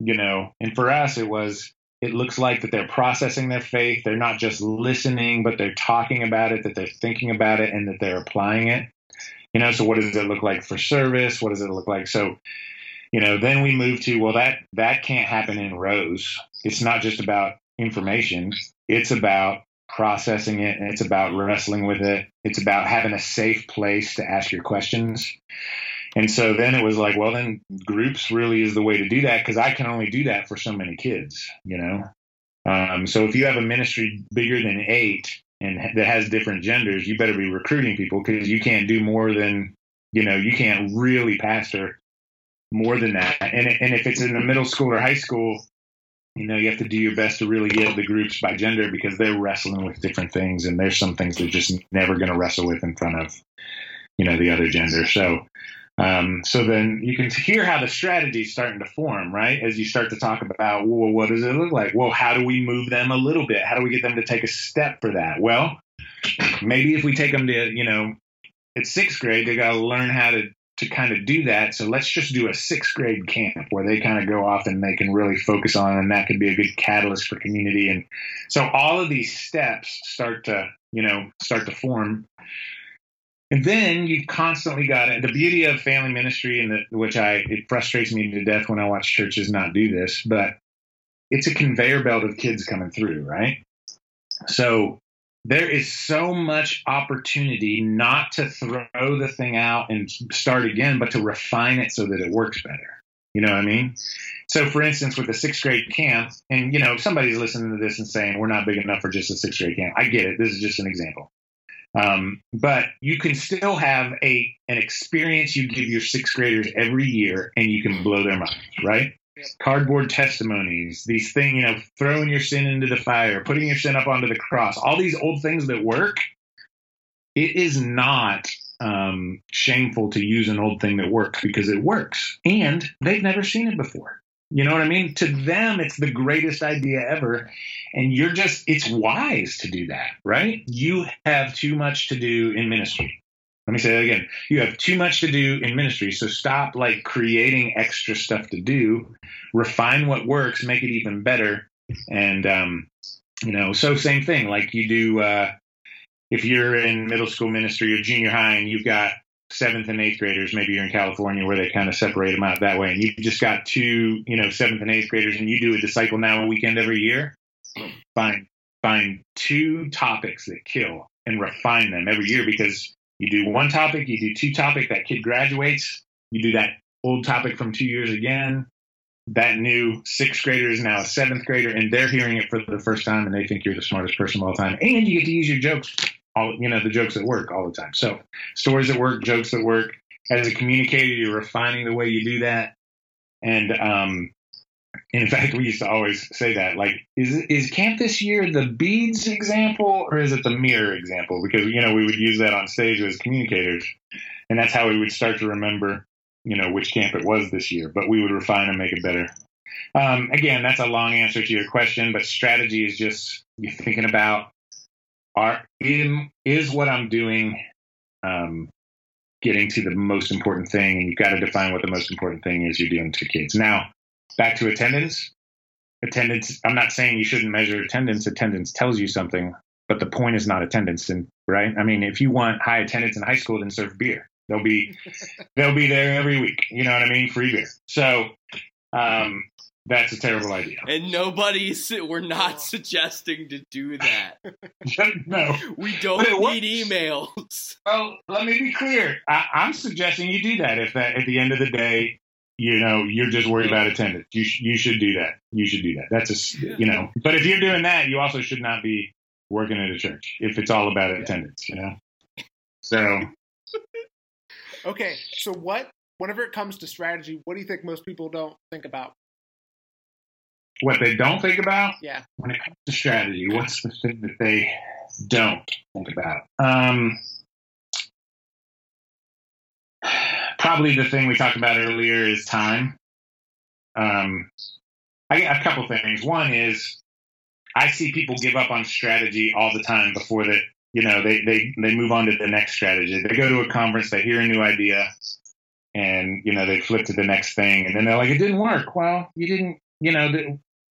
you know, and for us it was it looks like that they're processing their faith. They're not just listening, but they're talking about it, that they're thinking about it, and that they're applying it. You know, so what does it look like for service? What does it look like? So you know, then we move to well that that can't happen in rows. It's not just about information. It's about processing it and it's about wrestling with it. It's about having a safe place to ask your questions. And so then it was like, well, then groups really is the way to do that because I can only do that for so many kids, you know? Um, so if you have a ministry bigger than eight and that has different genders, you better be recruiting people because you can't do more than, you know, you can't really pastor more than that. And and if it's in the middle school or high school, you know, you have to do your best to really get the groups by gender because they're wrestling with different things, and there's some things they're just never going to wrestle with in front of, you know, the other gender. So. Um, so then you can hear how the strategy is starting to form, right? As you start to talk about, well, what does it look like? Well, how do we move them a little bit? How do we get them to take a step for that? Well, maybe if we take them to, you know, at sixth grade, they got to learn how to to kind of do that. So let's just do a sixth grade camp where they kind of go off and they can really focus on, and that could be a good catalyst for community. And so all of these steps start to, you know, start to form. And then you've constantly got it. The beauty of family ministry, and the, which I it frustrates me to death when I watch churches not do this, but it's a conveyor belt of kids coming through, right? So there is so much opportunity not to throw the thing out and start again, but to refine it so that it works better. You know what I mean? So, for instance, with the sixth grade camp, and you know, somebody's listening to this and saying we're not big enough for just a sixth grade camp. I get it. This is just an example. Um, but you can still have a an experience you give your sixth graders every year, and you can blow their minds, right? Cardboard testimonies, these things, you know, throwing your sin into the fire, putting your sin up onto the cross, all these old things that work. It is not um, shameful to use an old thing that works because it works and they've never seen it before. You know what I mean? To them, it's the greatest idea ever. And you're just, it's wise to do that, right? You have too much to do in ministry. Let me say that again. You have too much to do in ministry, so stop like creating extra stuff to do. Refine what works, make it even better, and um, you know. So same thing. Like you do, uh, if you're in middle school ministry or junior high, and you've got seventh and eighth graders. Maybe you're in California where they kind of separate them out that way, and you've just got two, you know, seventh and eighth graders, and you do a disciple now a weekend every year. Find find two topics that kill and refine them every year because you do one topic, you do two topic, that kid graduates, you do that old topic from two years again. That new sixth grader is now a seventh grader, and they're hearing it for the first time, and they think you're the smartest person of all time. And you get to use your jokes, all you know, the jokes that work all the time. So stories that work, jokes that work. As a communicator, you're refining the way you do that, and um, in fact, we used to always say that, like, is is camp this year the beads example or is it the mirror example? Because you know we would use that on stage as communicators, and that's how we would start to remember, you know, which camp it was this year. But we would refine and make it better. Um, again, that's a long answer to your question, but strategy is just you're thinking about are in, is what I'm doing um, getting to the most important thing, and you've got to define what the most important thing is you're doing to kids. Now, back to attendance. Attendance. I'm not saying you shouldn't measure attendance. Attendance tells you something, but the point is not attendance. And right. I mean, if you want high attendance in high school, then serve beer. They'll be they'll be there every week. You know what I mean? Free beer. So um, that's a terrible idea. And nobody's we're not suggesting to do that. no, we don't need emails. Well, let me be clear. I, I'm suggesting you do that if that at the end of the day you know, you're just worried about attendance. You sh- you should do that. You should do that. That's a you know. But if you're doing that, you also should not be working at a church if it's all about attendance. You know. So. okay, so what? Whenever it comes to strategy, what do you think most people don't think about? What they don't think about? Yeah. When it comes to strategy, what's the thing that they don't think about? Um, probably the thing we talked about earlier is time. Um, I a couple things. One is I see people give up on strategy all the time before that. You know, they they they move on to the next strategy. They go to a conference, they hear a new idea, and you know they flip to the next thing, and then they're like, "It didn't work." Well, you didn't. You know,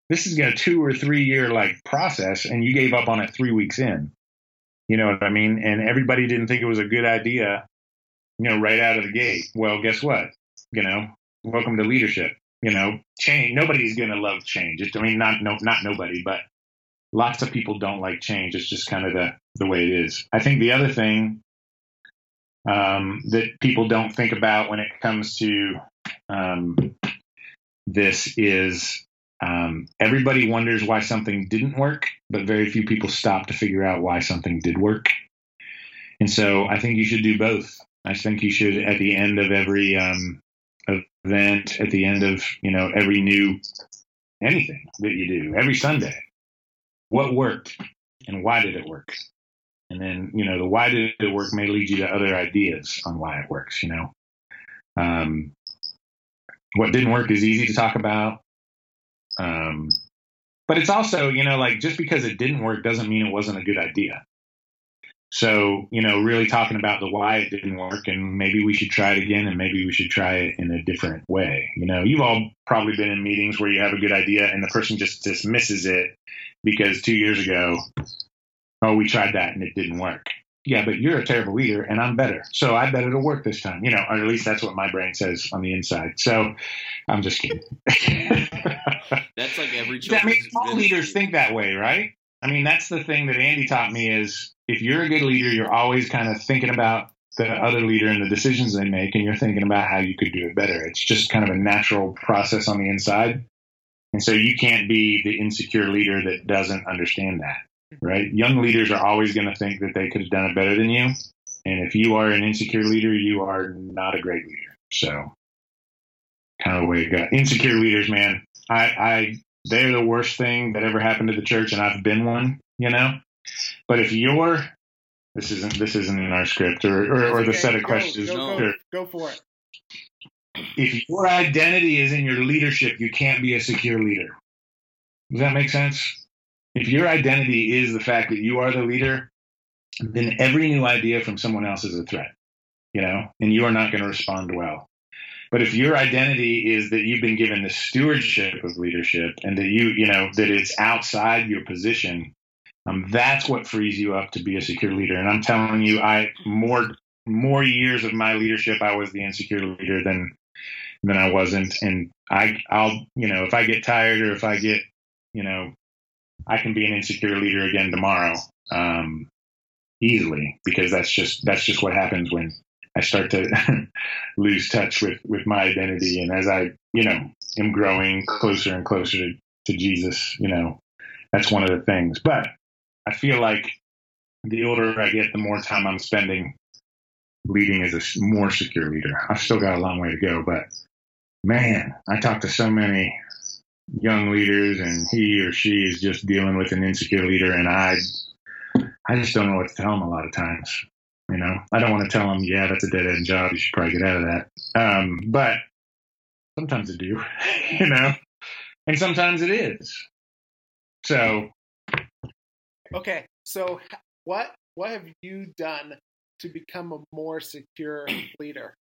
this is a two or three year like process, and you gave up on it three weeks in. You know what I mean? And everybody didn't think it was a good idea you know, right out of the gate. Well, guess what? You know, welcome to leadership. You know, change. Nobody's going to love change. I mean, not no, not nobody, but lots of people don't like change. It's just kind of the the way it is. I think the other thing um, that people don't think about when it comes to um, this is um, everybody wonders why something didn't work, but very few people stop to figure out why something did work. And so I think you should do both. I think you should, at the end of every um, event, at the end of you know every new anything that you do, every Sunday, what worked and why did it work? And then you know the why did it work may lead you to other ideas on why it works. You know, um, what didn't work is easy to talk about. Um, but it's also, you know, like just because it didn't work doesn't mean it wasn't a good idea. So, you know, really talking about the why it didn't work and maybe we should try it again and maybe we should try it in a different way. You know, you've all probably been in meetings where you have a good idea and the person just dismisses it because two years ago, oh, we tried that and it didn't work. Yeah, but you're a terrible leader and I'm better. So I bet it'll work this time, you know, or at least that's what my brain says on the inside. So I'm just kidding. that's like every I mean, all leaders think that way, right? I mean, that's the thing that Andy taught me is if you're a good leader, you're always kind of thinking about the other leader and the decisions they make, and you're thinking about how you could do it better. It's just kind of a natural process on the inside. And so you can't be the insecure leader that doesn't understand that, right? Young leaders are always going to think that they could have done it better than you. And if you are an insecure leader, you are not a great leader. So kind of the way it got. Insecure leaders, man, I, I, they're the worst thing that ever happened to the church, and I've been one, you know? But if you're this isn't this isn't in our script or, or, or the okay. set of go, questions. Go, go, go for it. If your identity is in your leadership, you can't be a secure leader. Does that make sense? If your identity is the fact that you are the leader, then every new idea from someone else is a threat, you know, and you are not going to respond well. But if your identity is that you've been given the stewardship of leadership and that you, you know, that it's outside your position, um, that's what frees you up to be a secure leader. And I'm telling you, I more more years of my leadership, I was the insecure leader than than I wasn't. And I, I'll, you know, if I get tired or if I get, you know, I can be an insecure leader again tomorrow, um, easily because that's just that's just what happens when I start to lose touch with with my identity. And as I, you know, am growing closer and closer to, to Jesus, you know, that's one of the things. But I feel like the older I get, the more time I'm spending leading as a more secure leader. I've still got a long way to go, but man, I talk to so many young leaders and he or she is just dealing with an insecure leader and I I just don't know what to tell them a lot of times. You know, I don't want to tell them, yeah, that's a dead end job. You should probably get out of that. Um, but sometimes I do, you know, and sometimes it is. So, okay. So, what what have you done to become a more secure leader?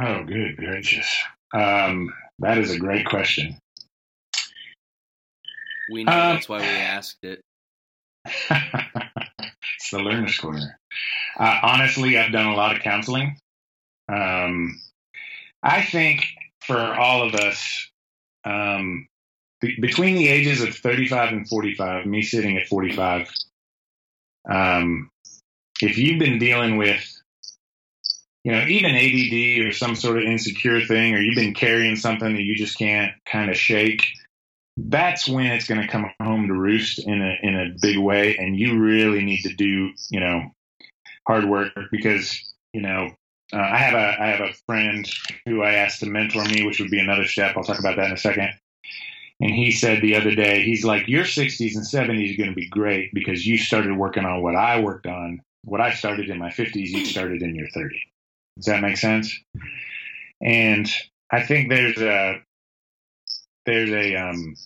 Oh, good gracious. Um, that is a great question. We know um, that's why we asked it. it's the learner's corner. Uh, honestly, I've done a lot of counseling. Um, I think for all of us, um, be- between the ages of 35 and 45, me sitting at 45, um, if you've been dealing with, you know, even ADD or some sort of insecure thing, or you've been carrying something that you just can't kind of shake, that's when it's going to come home to roost in a in a big way, and you really need to do, you know, hard work because you know uh, I have a I have a friend who I asked to mentor me, which would be another step. I'll talk about that in a second. And he said the other day, he's like, your 60s and 70s are going to be great because you started working on what I worked on. What I started in my 50s, you started in your 30s. Does that make sense? And I think there's a there's a um,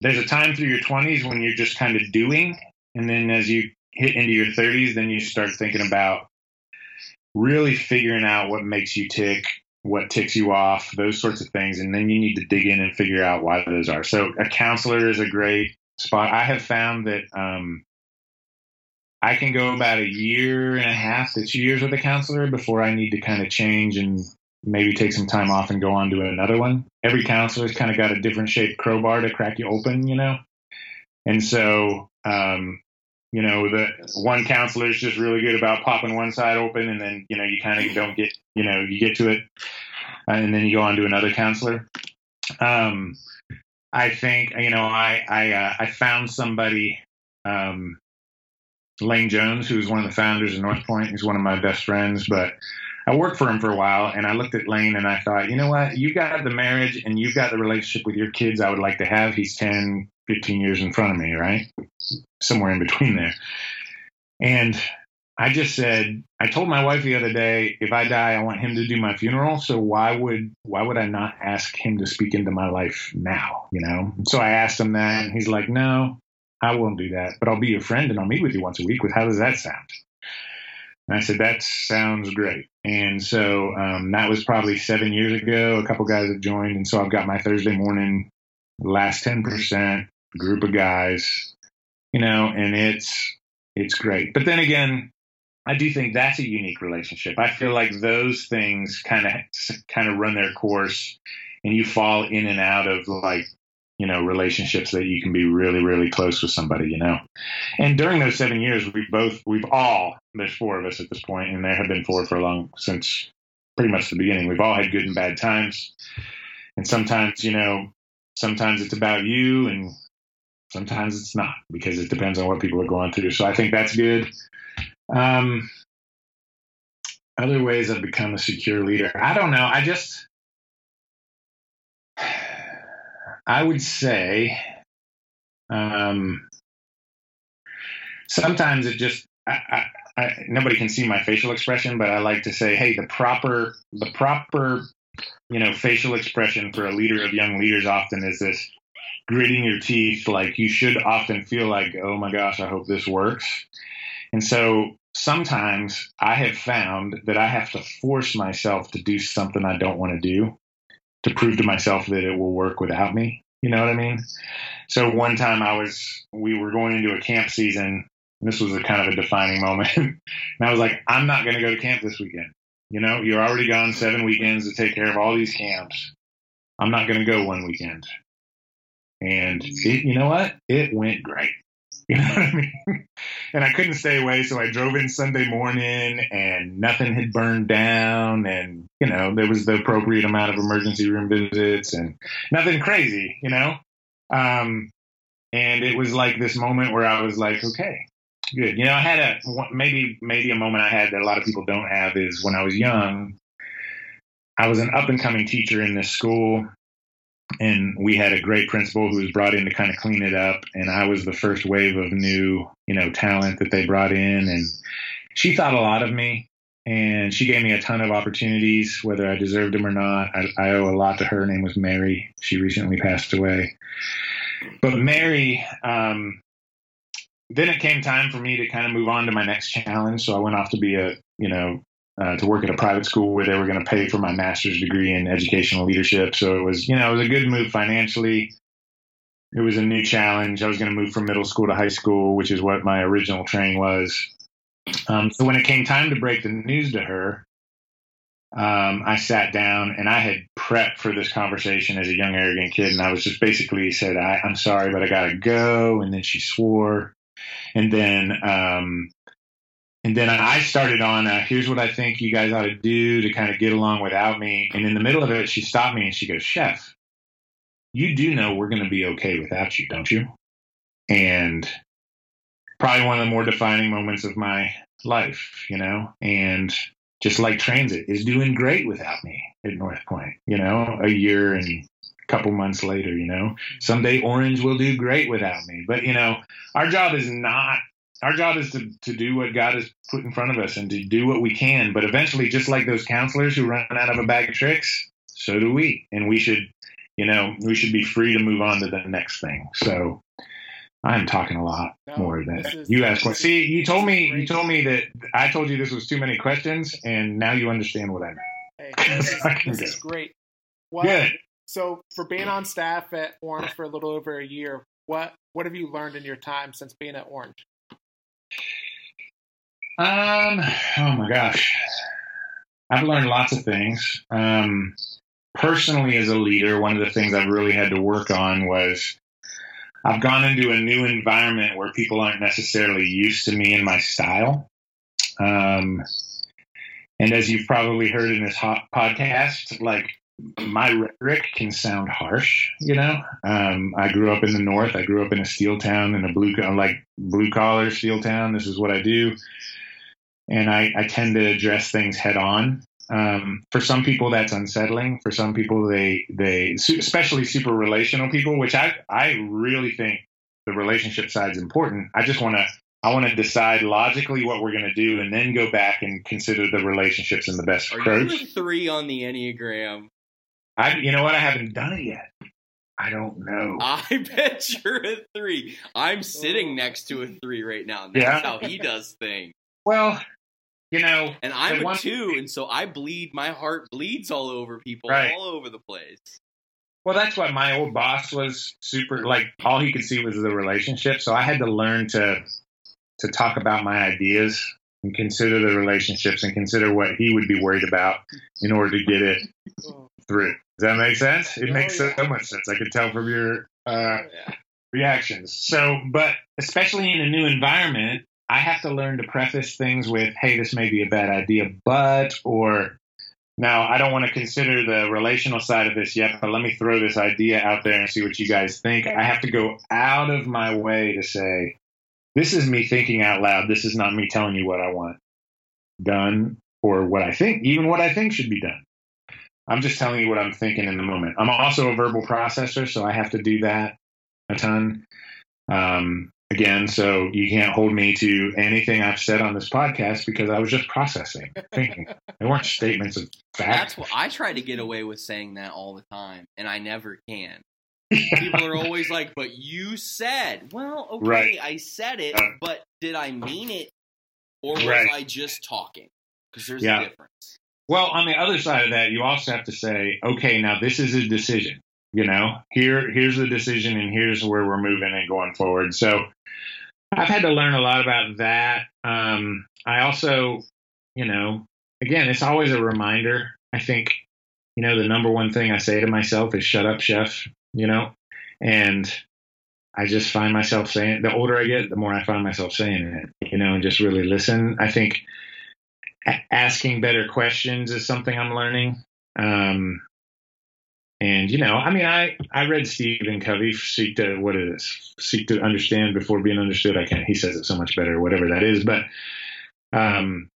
there's a time through your 20s when you're just kind of doing, and then as you hit into your 30s, then you start thinking about really figuring out what makes you tick, what ticks you off, those sorts of things. And then you need to dig in and figure out why those are. So a counselor is a great spot. I have found that um, I can go about a year and a half to two years with a counselor before I need to kind of change and maybe take some time off and go on to another one. Every counselor's kind of got a different shaped crowbar to crack you open, you know? And so um, you know, the one counselor is just really good about popping one side open, and then you know you kind of don't get, you know, you get to it, and then you go on to another counselor. Um, I think you know I I uh, I found somebody, um, Lane Jones, who's one of the founders of North Point. He's one of my best friends, but I worked for him for a while, and I looked at Lane and I thought, you know what, you got the marriage and you've got the relationship with your kids I would like to have. He's 10, 15 years in front of me, right? Somewhere in between there. And I just said, I told my wife the other day, if I die, I want him to do my funeral. So why would why would I not ask him to speak into my life now? You know. So I asked him that, and he's like, No, I won't do that, but I'll be your friend and I'll meet with you once a week. With how does that sound? And I said, That sounds great. And so um, that was probably seven years ago. A couple guys have joined, and so I've got my Thursday morning last ten percent group of guys, you know, and it's it's great. But then again, I do think that's a unique relationship. I feel like those things kind of kind of run their course, and you fall in and out of like you know relationships that you can be really really close with somebody you know and during those seven years we both we've all there's four of us at this point and there have been four for a long since pretty much the beginning we've all had good and bad times and sometimes you know sometimes it's about you and Sometimes it's not because it depends on what people are going through. So I think that's good. Um, other ways I've become a secure leader. I don't know. I just, I would say, um, sometimes it just, I, I, I, nobody can see my facial expression, but I like to say, hey, the proper, the proper, you know, facial expression for a leader of young leaders often is this gritting your teeth, like you should often feel like, oh my gosh, I hope this works. And so sometimes I have found that I have to force myself to do something I don't want to do to prove to myself that it will work without me. You know what I mean? So one time I was, we were going into a camp season this was a kind of a defining moment. and I was like, I'm not going to go to camp this weekend. You know, you're already gone seven weekends to take care of all these camps. I'm not going to go one weekend. And it, you know what? It went great. You know what I mean? and I couldn't stay away, so I drove in Sunday morning, and nothing had burned down, and you know there was the appropriate amount of emergency room visits, and nothing crazy, you know. Um, and it was like this moment where I was like, okay, good. You know, I had a maybe maybe a moment I had that a lot of people don't have is when I was young. I was an up and coming teacher in this school, and we had a great principal who was brought in to kind of clean it up and i was the first wave of new you know talent that they brought in and she thought a lot of me and she gave me a ton of opportunities whether i deserved them or not i, I owe a lot to her. her name was mary she recently passed away but mary um, then it came time for me to kind of move on to my next challenge so i went off to be a you know uh, to work at a private school where they were going to pay for my master's degree in educational leadership. So it was, you know, it was a good move financially. It was a new challenge. I was going to move from middle school to high school, which is what my original training was. Um, so when it came time to break the news to her, um, I sat down and I had prepped for this conversation as a young, arrogant kid. And I was just basically said, I, am sorry, but I got to go. And then she swore. And then um, and then I started on, uh, here's what I think you guys ought to do to kind of get along without me. And in the middle of it, she stopped me and she goes, Shef, you do know we're going to be okay without you, don't you? And probably one of the more defining moments of my life, you know, and just like transit is doing great without me at North Point, you know, a year and a couple months later, you know, someday Orange will do great without me. But, you know, our job is not our job is to, to do what God has put in front of us and to do what we can. But eventually, just like those counselors who run out of a bag of tricks, so do we. And we should, you know, we should be free to move on to the next thing. So I'm talking a lot no, more than is, you asked. Is, See, you told me you told me that I told you this was too many questions, and now you understand what I meant. Hey, this, is, this is great. Good. So, for being on staff at Orange for a little over a year, what what have you learned in your time since being at Orange? Um, oh my gosh. I've learned lots of things. Um, personally, as a leader, one of the things I've really had to work on was I've gone into a new environment where people aren't necessarily used to me and my style. Um, and as you've probably heard in this podcast, like my rhetoric can sound harsh, you know. Um, I grew up in the north. I grew up in a steel town, in a blue like blue collar steel town. This is what I do and I, I tend to address things head on. Um, for some people, that's unsettling. For some people, they they especially super relational people, which I I really think the relationship side is important. I just want to I want to decide logically what we're going to do, and then go back and consider the relationships and the best Are approach. You three on the enneagram. I you know what I haven't done it yet. I don't know. I bet you're a three. I'm sitting oh. next to a three right now. That's yeah. how he does things. Well, you know, and I'm a one, two, and so I bleed. My heart bleeds all over people, right. all over the place. Well, that's why my old boss was super. Like all he could see was the relationship, so I had to learn to to talk about my ideas and consider the relationships and consider what he would be worried about in order to get it oh. Through. Does that make sense? It oh, makes yeah. so much sense. I could tell from your uh, oh, yeah. reactions. So, but especially in a new environment, I have to learn to preface things with, hey, this may be a bad idea, but, or now I don't want to consider the relational side of this yet, but let me throw this idea out there and see what you guys think. I have to go out of my way to say, this is me thinking out loud. This is not me telling you what I want done or what I think, even what I think should be done. I'm just telling you what I'm thinking in the moment. I'm also a verbal processor, so I have to do that a ton. Um, again, so you can't hold me to anything I've said on this podcast because I was just processing, thinking. They weren't statements of fact. That's what I try to get away with saying that all the time, and I never can. People are always like, "But you said." Well, okay, right. I said it, uh, but did I mean it, or was right. I just talking? Because there's yeah. a difference. Well, on the other side of that, you also have to say, "Okay, now this is a decision." You know, here here's the decision, and here's where we're moving and going forward. So I've had to learn a lot about that. Um, I also, you know, again, it's always a reminder. I think, you know, the number one thing I say to myself is shut up, Shef, you know, and I just find myself saying, the older I get, the more I find myself saying it, you know, and just really listen. I think asking better questions is something I'm learning. Um, and you know, I mean, I I read Stephen Covey, seek to what is this? Seek to understand before being understood. I can't. He says it so much better, whatever that is. But um,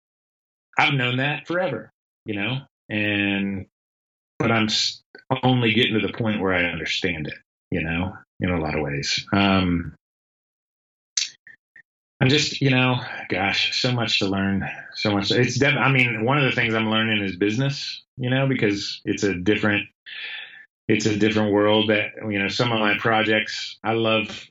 I've known that forever, you know, and but I'm only getting to the point where I understand it, you know, in a lot of ways. Um, I'm just, you know, gosh, so much to learn, so much. It's def- I mean, one of the things I'm learning is business, you know, because it's a different it's a different world that you know some of my projects i love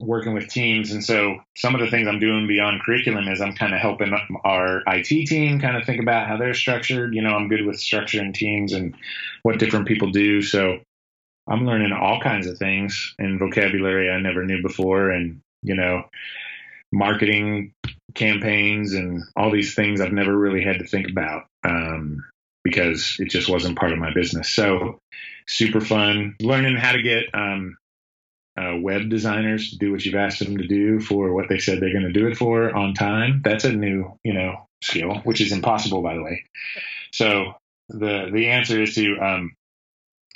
working with teams. And so some of the things i'm doing beyond curriculum is i'm kind of helping our it team kind of think about how they're structured. You know i'm good with structuring teams and what different people do. So i'm learning all kinds of things and vocabulary i never knew before. And you know marketing campaigns and all these things i've never really had to think about um, because it just wasn't part of my business so super fun. Learning how to get um, uh, web designers to do what you've asked them to do for what they said they're going to do it for on time. That's a new, you know, skill, which is impossible, by the way. So the the answer is to um,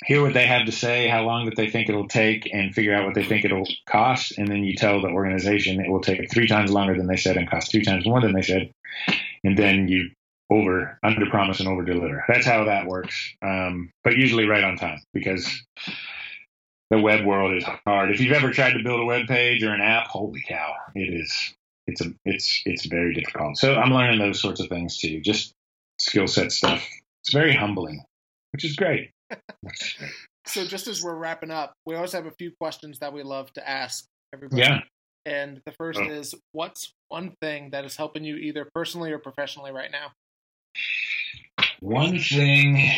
hear what they have to say, how long that they think it'll take, and figure out what they think it'll cost, and then you tell the organization it will take three times longer than they said and cost three times more than they said, and then you over under promise and over deliver. That's how that works. Um, but usually right on time because the web world is hard. If you've ever tried to build a web page or an app, holy cow, it is. It's a it's it's very difficult. So I'm learning those sorts of things too. Just skill set stuff. It's very humbling, which is great. So just as we're wrapping up, we always have a few questions that we love to ask everybody. Yeah. And the first oh. is, what's one thing that is helping you either personally or professionally right now? One thing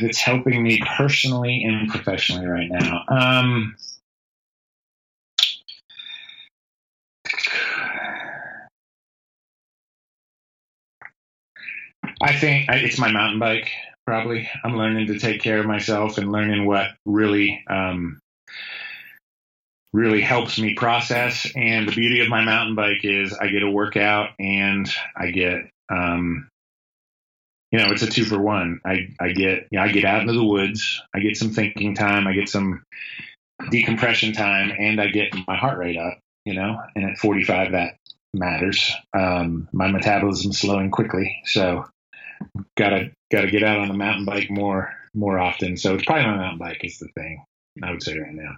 that's helping me personally and professionally right now. Um, I think it's my mountain bike. Probably, I'm learning to take care of myself and learning what really, um, really helps me process. And the beauty of my mountain bike is I get a workout and I get um, you know, it's a two for one. I, I get, you know, I get out into the woods. I get some thinking time. I get some decompression time and I get my heart rate up, you know, and at 45, that matters. Um, my metabolism's slowing quickly. So gotta, gotta get out on the mountain bike more, more often. So it's probably my mountain bike is the thing I would say right now.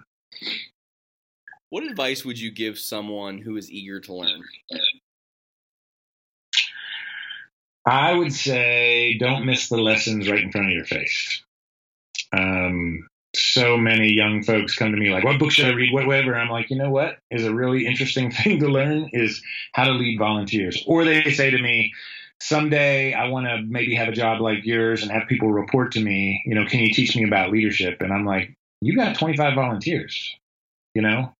What advice would you give someone who is eager to learn? I would say don't miss the lessons right in front of your face. Um, so many young folks come to me like, what book should I read? Whatever. I'm like, you know what is a really interesting thing to learn is how to lead volunteers. Or they say to me, someday I want to maybe have a job like yours and have people report to me, you know, can you teach me about leadership? And I'm like, you got 25 volunteers, you know,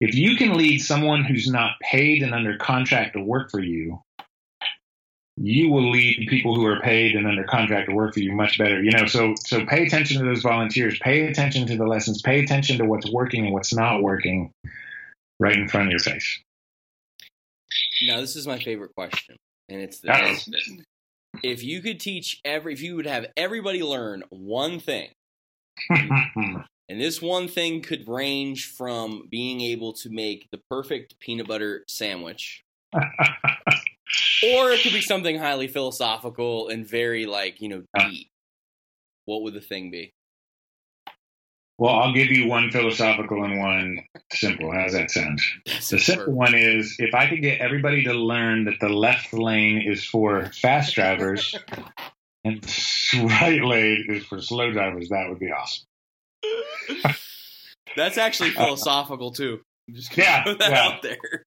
if you can lead someone who's not paid and under contract to work for you you will lead people who are paid and under contract to work for you much better. You know, so so pay attention to those volunteers, pay attention to the lessons, pay attention to what's working and what's not working right in front of your face. Now, this is my favorite question, and it's this: if you could teach every, if you would have everybody learn one thing. and this one thing could range from being able to make the perfect peanut butter sandwich or it could be something highly philosophical and very like you know deep. What would the thing be? Well, I'll give you one philosophical and one simple. How's that sound? That's the simple one is if I could get everybody to learn that the left lane is for fast drivers and the right lane is for slow drivers, that would be awesome. That's actually philosophical too. Just yeah, put that yeah. out there.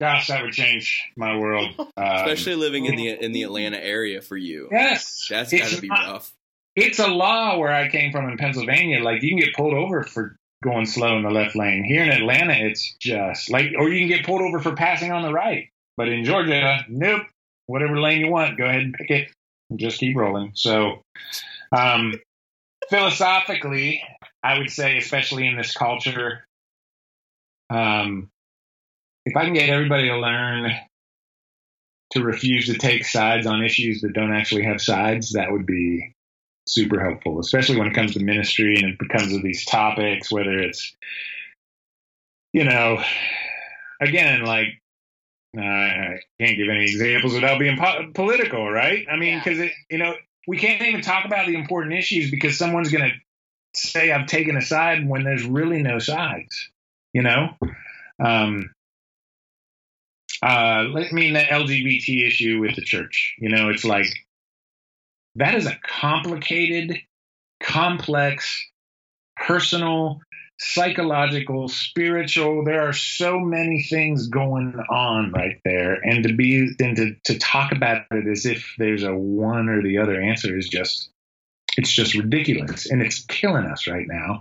Gosh, that would change my world. Um, Especially living in the in the Atlanta area for you. Yes, that's got to be rough. It's a law where I came from in Pennsylvania. Like you can get pulled over for going slow in the left lane. Here in Atlanta, it's just like, or you can get pulled over for passing on the right. But in Georgia, nope. Whatever lane you want, go ahead and pick it and just keep rolling. So, um, philosophically, I would say, especially in this culture, um, if I can get everybody to learn to refuse to take sides on issues that don't actually have sides, that would be super helpful, especially when it comes to ministry and it comes to these topics, whether it's, you know, again, like, uh, I can't give any examples without being po- political, right? I mean, because, you know, we can't even talk about the important issues because someone's going to say I've taken a side when there's really no sides, you know? Um, uh, I mean, the LGBT issue with the church, you know, it's like that is a complicated, complex, personal, psychological, spiritual. There are so many things going on right there. And to be and to, to talk about it as if there's a one or the other answer is just it's just ridiculous and it's killing us right now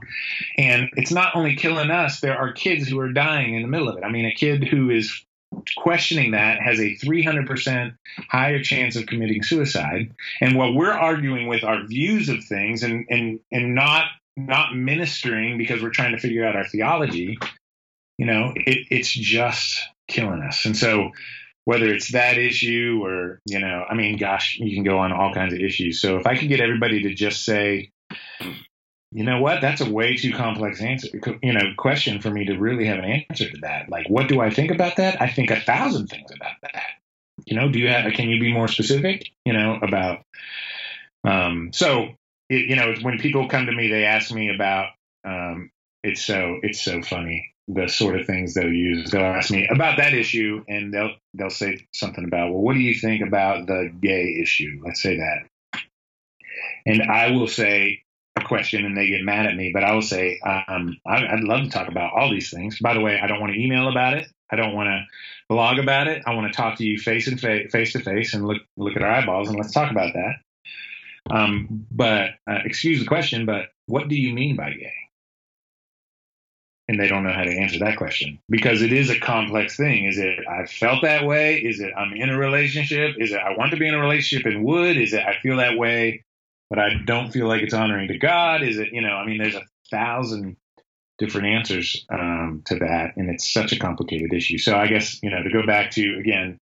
and it's not only killing us there are kids who are dying in the middle of it i mean a kid who is questioning that has a 300% higher chance of committing suicide. And what we're arguing with our views of things and and and not not ministering because we're trying to figure out our theology you know it, it's just killing us. And so whether it's that issue or you know i mean gosh you can go on all kinds of issues. So if i could get everybody to just say you know what? That's a way too complex answer, you know, question for me to really have an answer to that. Like, what do I think about that? I think a thousand things about that. You know, do you have? Can you be more specific? You know, about. Um, so, it, you know, when people come to me, they ask me about. Um, it's so it's so funny the sort of things they'll use. They'll ask me about that issue, and they'll they'll say something about, well, what do you think about the gay issue? Let's say that, and I will say, question and they get mad at me, but I will say, um, I, would love to talk about all these things. By the way, I don't want to email about it. I don't want to blog about it. I want to talk to you face and fa- face to face and look look at our eyeballs and let's talk about that. Um, but uh, excuse the question, but what do you mean by gay? And they don't know how to answer that question because it is a complex thing. Is it I felt that way? Is it I'm in a relationship? Is it I want to be in a relationship and would? Is it I feel that way but I don't feel like it's honoring to God. Is it, you know, I mean, there's a thousand different answers um, to that, and it's such a complicated issue. So I guess, you know, to go back to, again,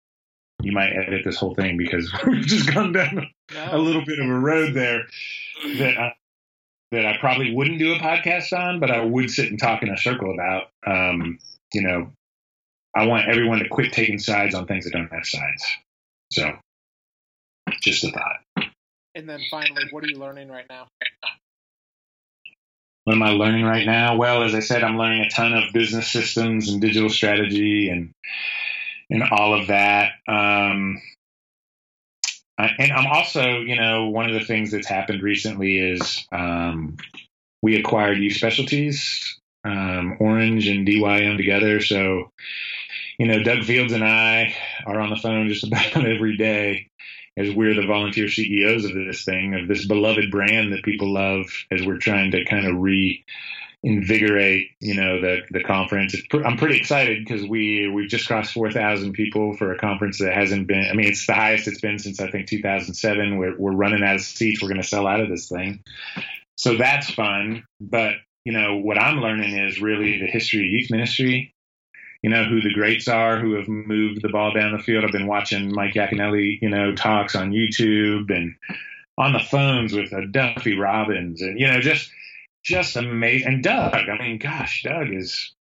you might edit this whole thing because we've just gone down no. a little bit of a road there that I, that I probably wouldn't do a podcast on, but I would sit and talk in a circle about. Um, you know, I want everyone to quit taking sides on things that don't have sides. So, just a thought. And then finally, what are you learning right now? What am I learning right now? Well, as I said, I'm learning a ton of business systems and digital strategy and and all of that. Um, and I'm also, you know, one of the things that's happened recently is um, we acquired Youth Specialties, um, Orange and DYM together. So, you know, Doug Fields and I are on the phone just about every day as we're the volunteer CEOs of this thing, of this beloved brand that people love, as we're trying to kind of reinvigorate, you know, the the conference. Pr- I'm pretty excited because we we've just crossed 4,000 people for a conference that hasn't been. I mean, it's the highest it's been since I think 2007. We're we're running out of seats. We're going to sell out of this thing, so that's fun. But you know, what I'm learning is really the history of youth ministry you know who the greats are who have moved the ball down the field. I've been watching Mike Yaconelli, you know, talks on YouTube and on the phones with uh, Duffy Robbins, and you know, just just amazing. And Doug, I mean, gosh, Doug is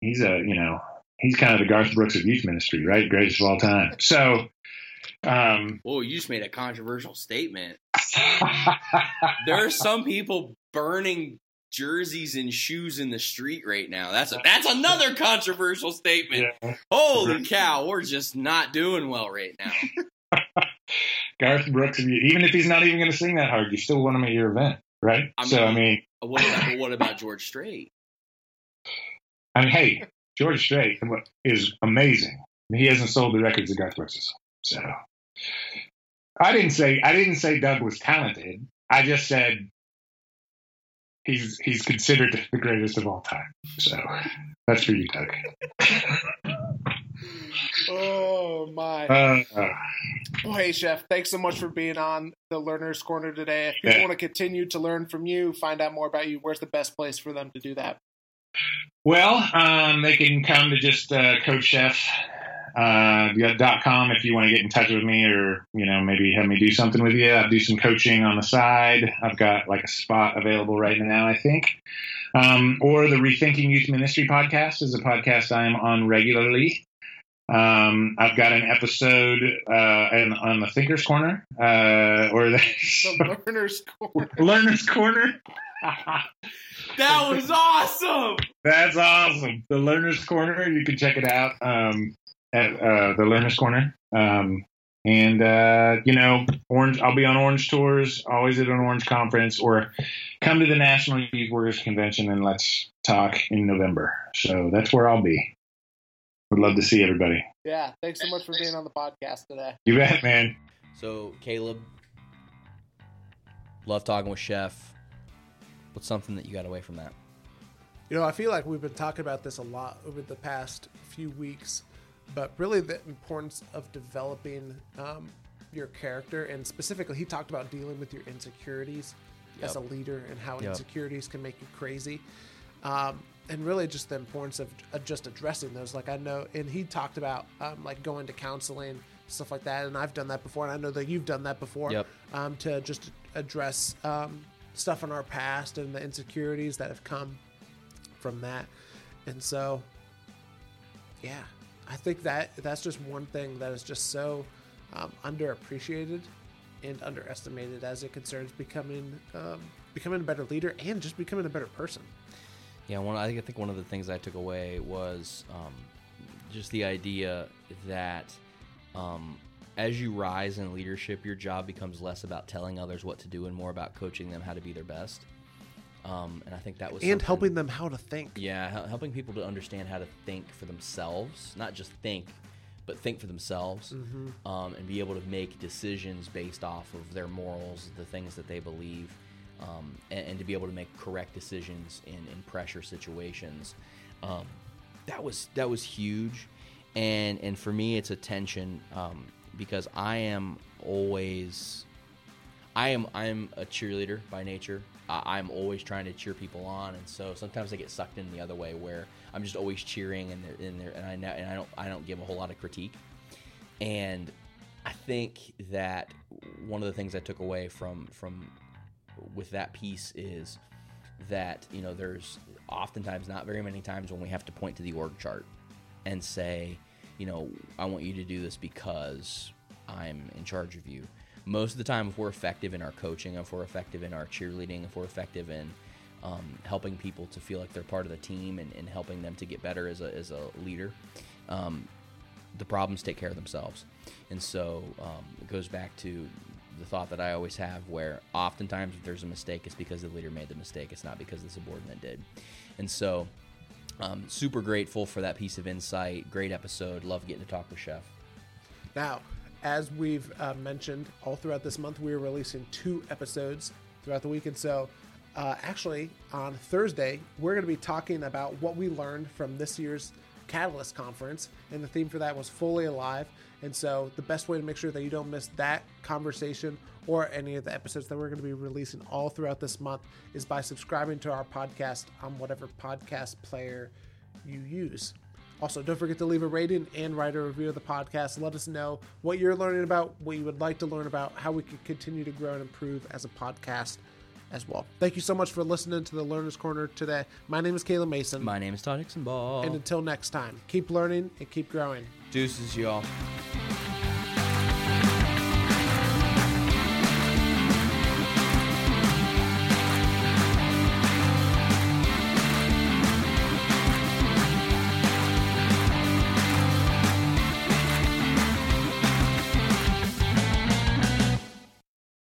he's a you know he's kind of the Garth Brooks of youth ministry, right? Greatest of all time. So. Um, Whoa, you just made a controversial statement. there are some people burning jerseys and shoes in the street right now. That's a, that's another controversial statement. Yeah. Holy cow, we're just not doing well right now. Garth Brooks, even if he's not even going to sing that hard, you still want him at your event, right? I mean, so I mean, uh, what about, what about George Strait? I mean, hey, George Strait is amazing. He hasn't sold the records that Garth Brooks is. So I didn't say I didn't say Doug was talented. I just said he's he's considered the greatest of all time. So that's for you, Doug. oh my! Uh, well, hey, Shef, thanks so much for being on the Learner's Corner today. If people Yeah. want to continue to learn from you, find out more about you, where's the best place for them to do that? well, um, they can come to just uh, Coach Shef. Uh, dot com if you want to get in touch with me or you know maybe have me do something with you i do some coaching on the side i've got like a spot available right now i think um, or the rethinking youth ministry podcast is a podcast i'm on regularly um, i've got an episode uh, in, on the thinkers corner uh, or the The Learner's Corner. learners corner That was awesome! That's awesome. The Learner's Corner. You can check it out um, at uh, the Learner's Corner. Um, and uh, you know, Orange. I'll be on Orange tours. Always at an Orange conference, or come to the National Youth Workers Convention and let's talk in November. So that's where I'll be. Would love to see everybody. Yeah, thanks so much for being on the podcast today. You bet, man. So, Caleb, love talking with Shef. What's something that you got away from that? You know, I feel like we've been talking about this a lot over the past few weeks, but really the importance of developing um, your character, and specifically, he talked about dealing with your insecurities as a leader and how Yep. insecurities can make you crazy. Um, and really, just the importance of uh, just addressing those. Like I know, and he talked about um, like going to counseling, stuff like that, and I've done that before, and I know that you've done that before. Yep. Um, to just address um, stuff in our past and the insecurities that have come from that. And so, yeah, I think that that's just one thing that is just so um, underappreciated and underestimated as it concerns becoming um, becoming a better leader and just becoming a better person. Yeah, one. I think one of the things I took away was um, just the idea that um, as you rise in leadership, your job becomes less about telling others what to do and more about coaching them how to be their best. Um, and I think that was And helping them how to think. Yeah, helping people to understand how to think for themselves, not just think, but think for themselves, um, and be able to make decisions based off of their morals, the things that they believe, um, and, and to be able to make correct decisions in, in pressure situations. Um, that was that was huge, and and for me, it's a tension um, because I am always I am I'm a cheerleader by nature. I, I'm always trying to cheer people on, and so sometimes I get sucked in the other way where I'm just always cheering and they're and I and I don't I don't give a whole lot of critique. And I think that one of the things I took away from from with that piece is that you know there's oftentimes not very many times when we have to point to the org chart and say, you know, I want you to do this because I'm in charge of you. Most of the time, if we're effective in our coaching, if we're effective in our cheerleading, if we're effective in um, helping people to feel like they're part of the team and, and helping them to get better as a, as a leader, um, the problems take care of themselves. And so um, it goes back to the thought that I always have where oftentimes if there's a mistake, it's because the leader made the mistake. It's not because the subordinate did. And so um, super grateful for that piece of insight. Great episode. Love getting to talk with Shef. Now, as we've uh, mentioned all throughout this month, we are releasing two episodes throughout the week. And so, uh, actually, on Thursday, we're going to be talking about what we learned from this year's Catalyst Conference. And the theme for that was Fully Alive. And so, the best way to make sure that you don't miss that conversation or any of the episodes that we're going to be releasing all throughout this month is by subscribing to our podcast on whatever podcast player you use. Also, don't forget to leave a rating and write a review of the podcast. Let us know what you're learning about, what you would like to learn about, how we can continue to grow and improve as a podcast as well. Thank you so much for listening to the Learner's Corner today. My name is Caleb Mason. My name is Todd Ball. and until next time, keep learning and keep growing. Deuces, y'all.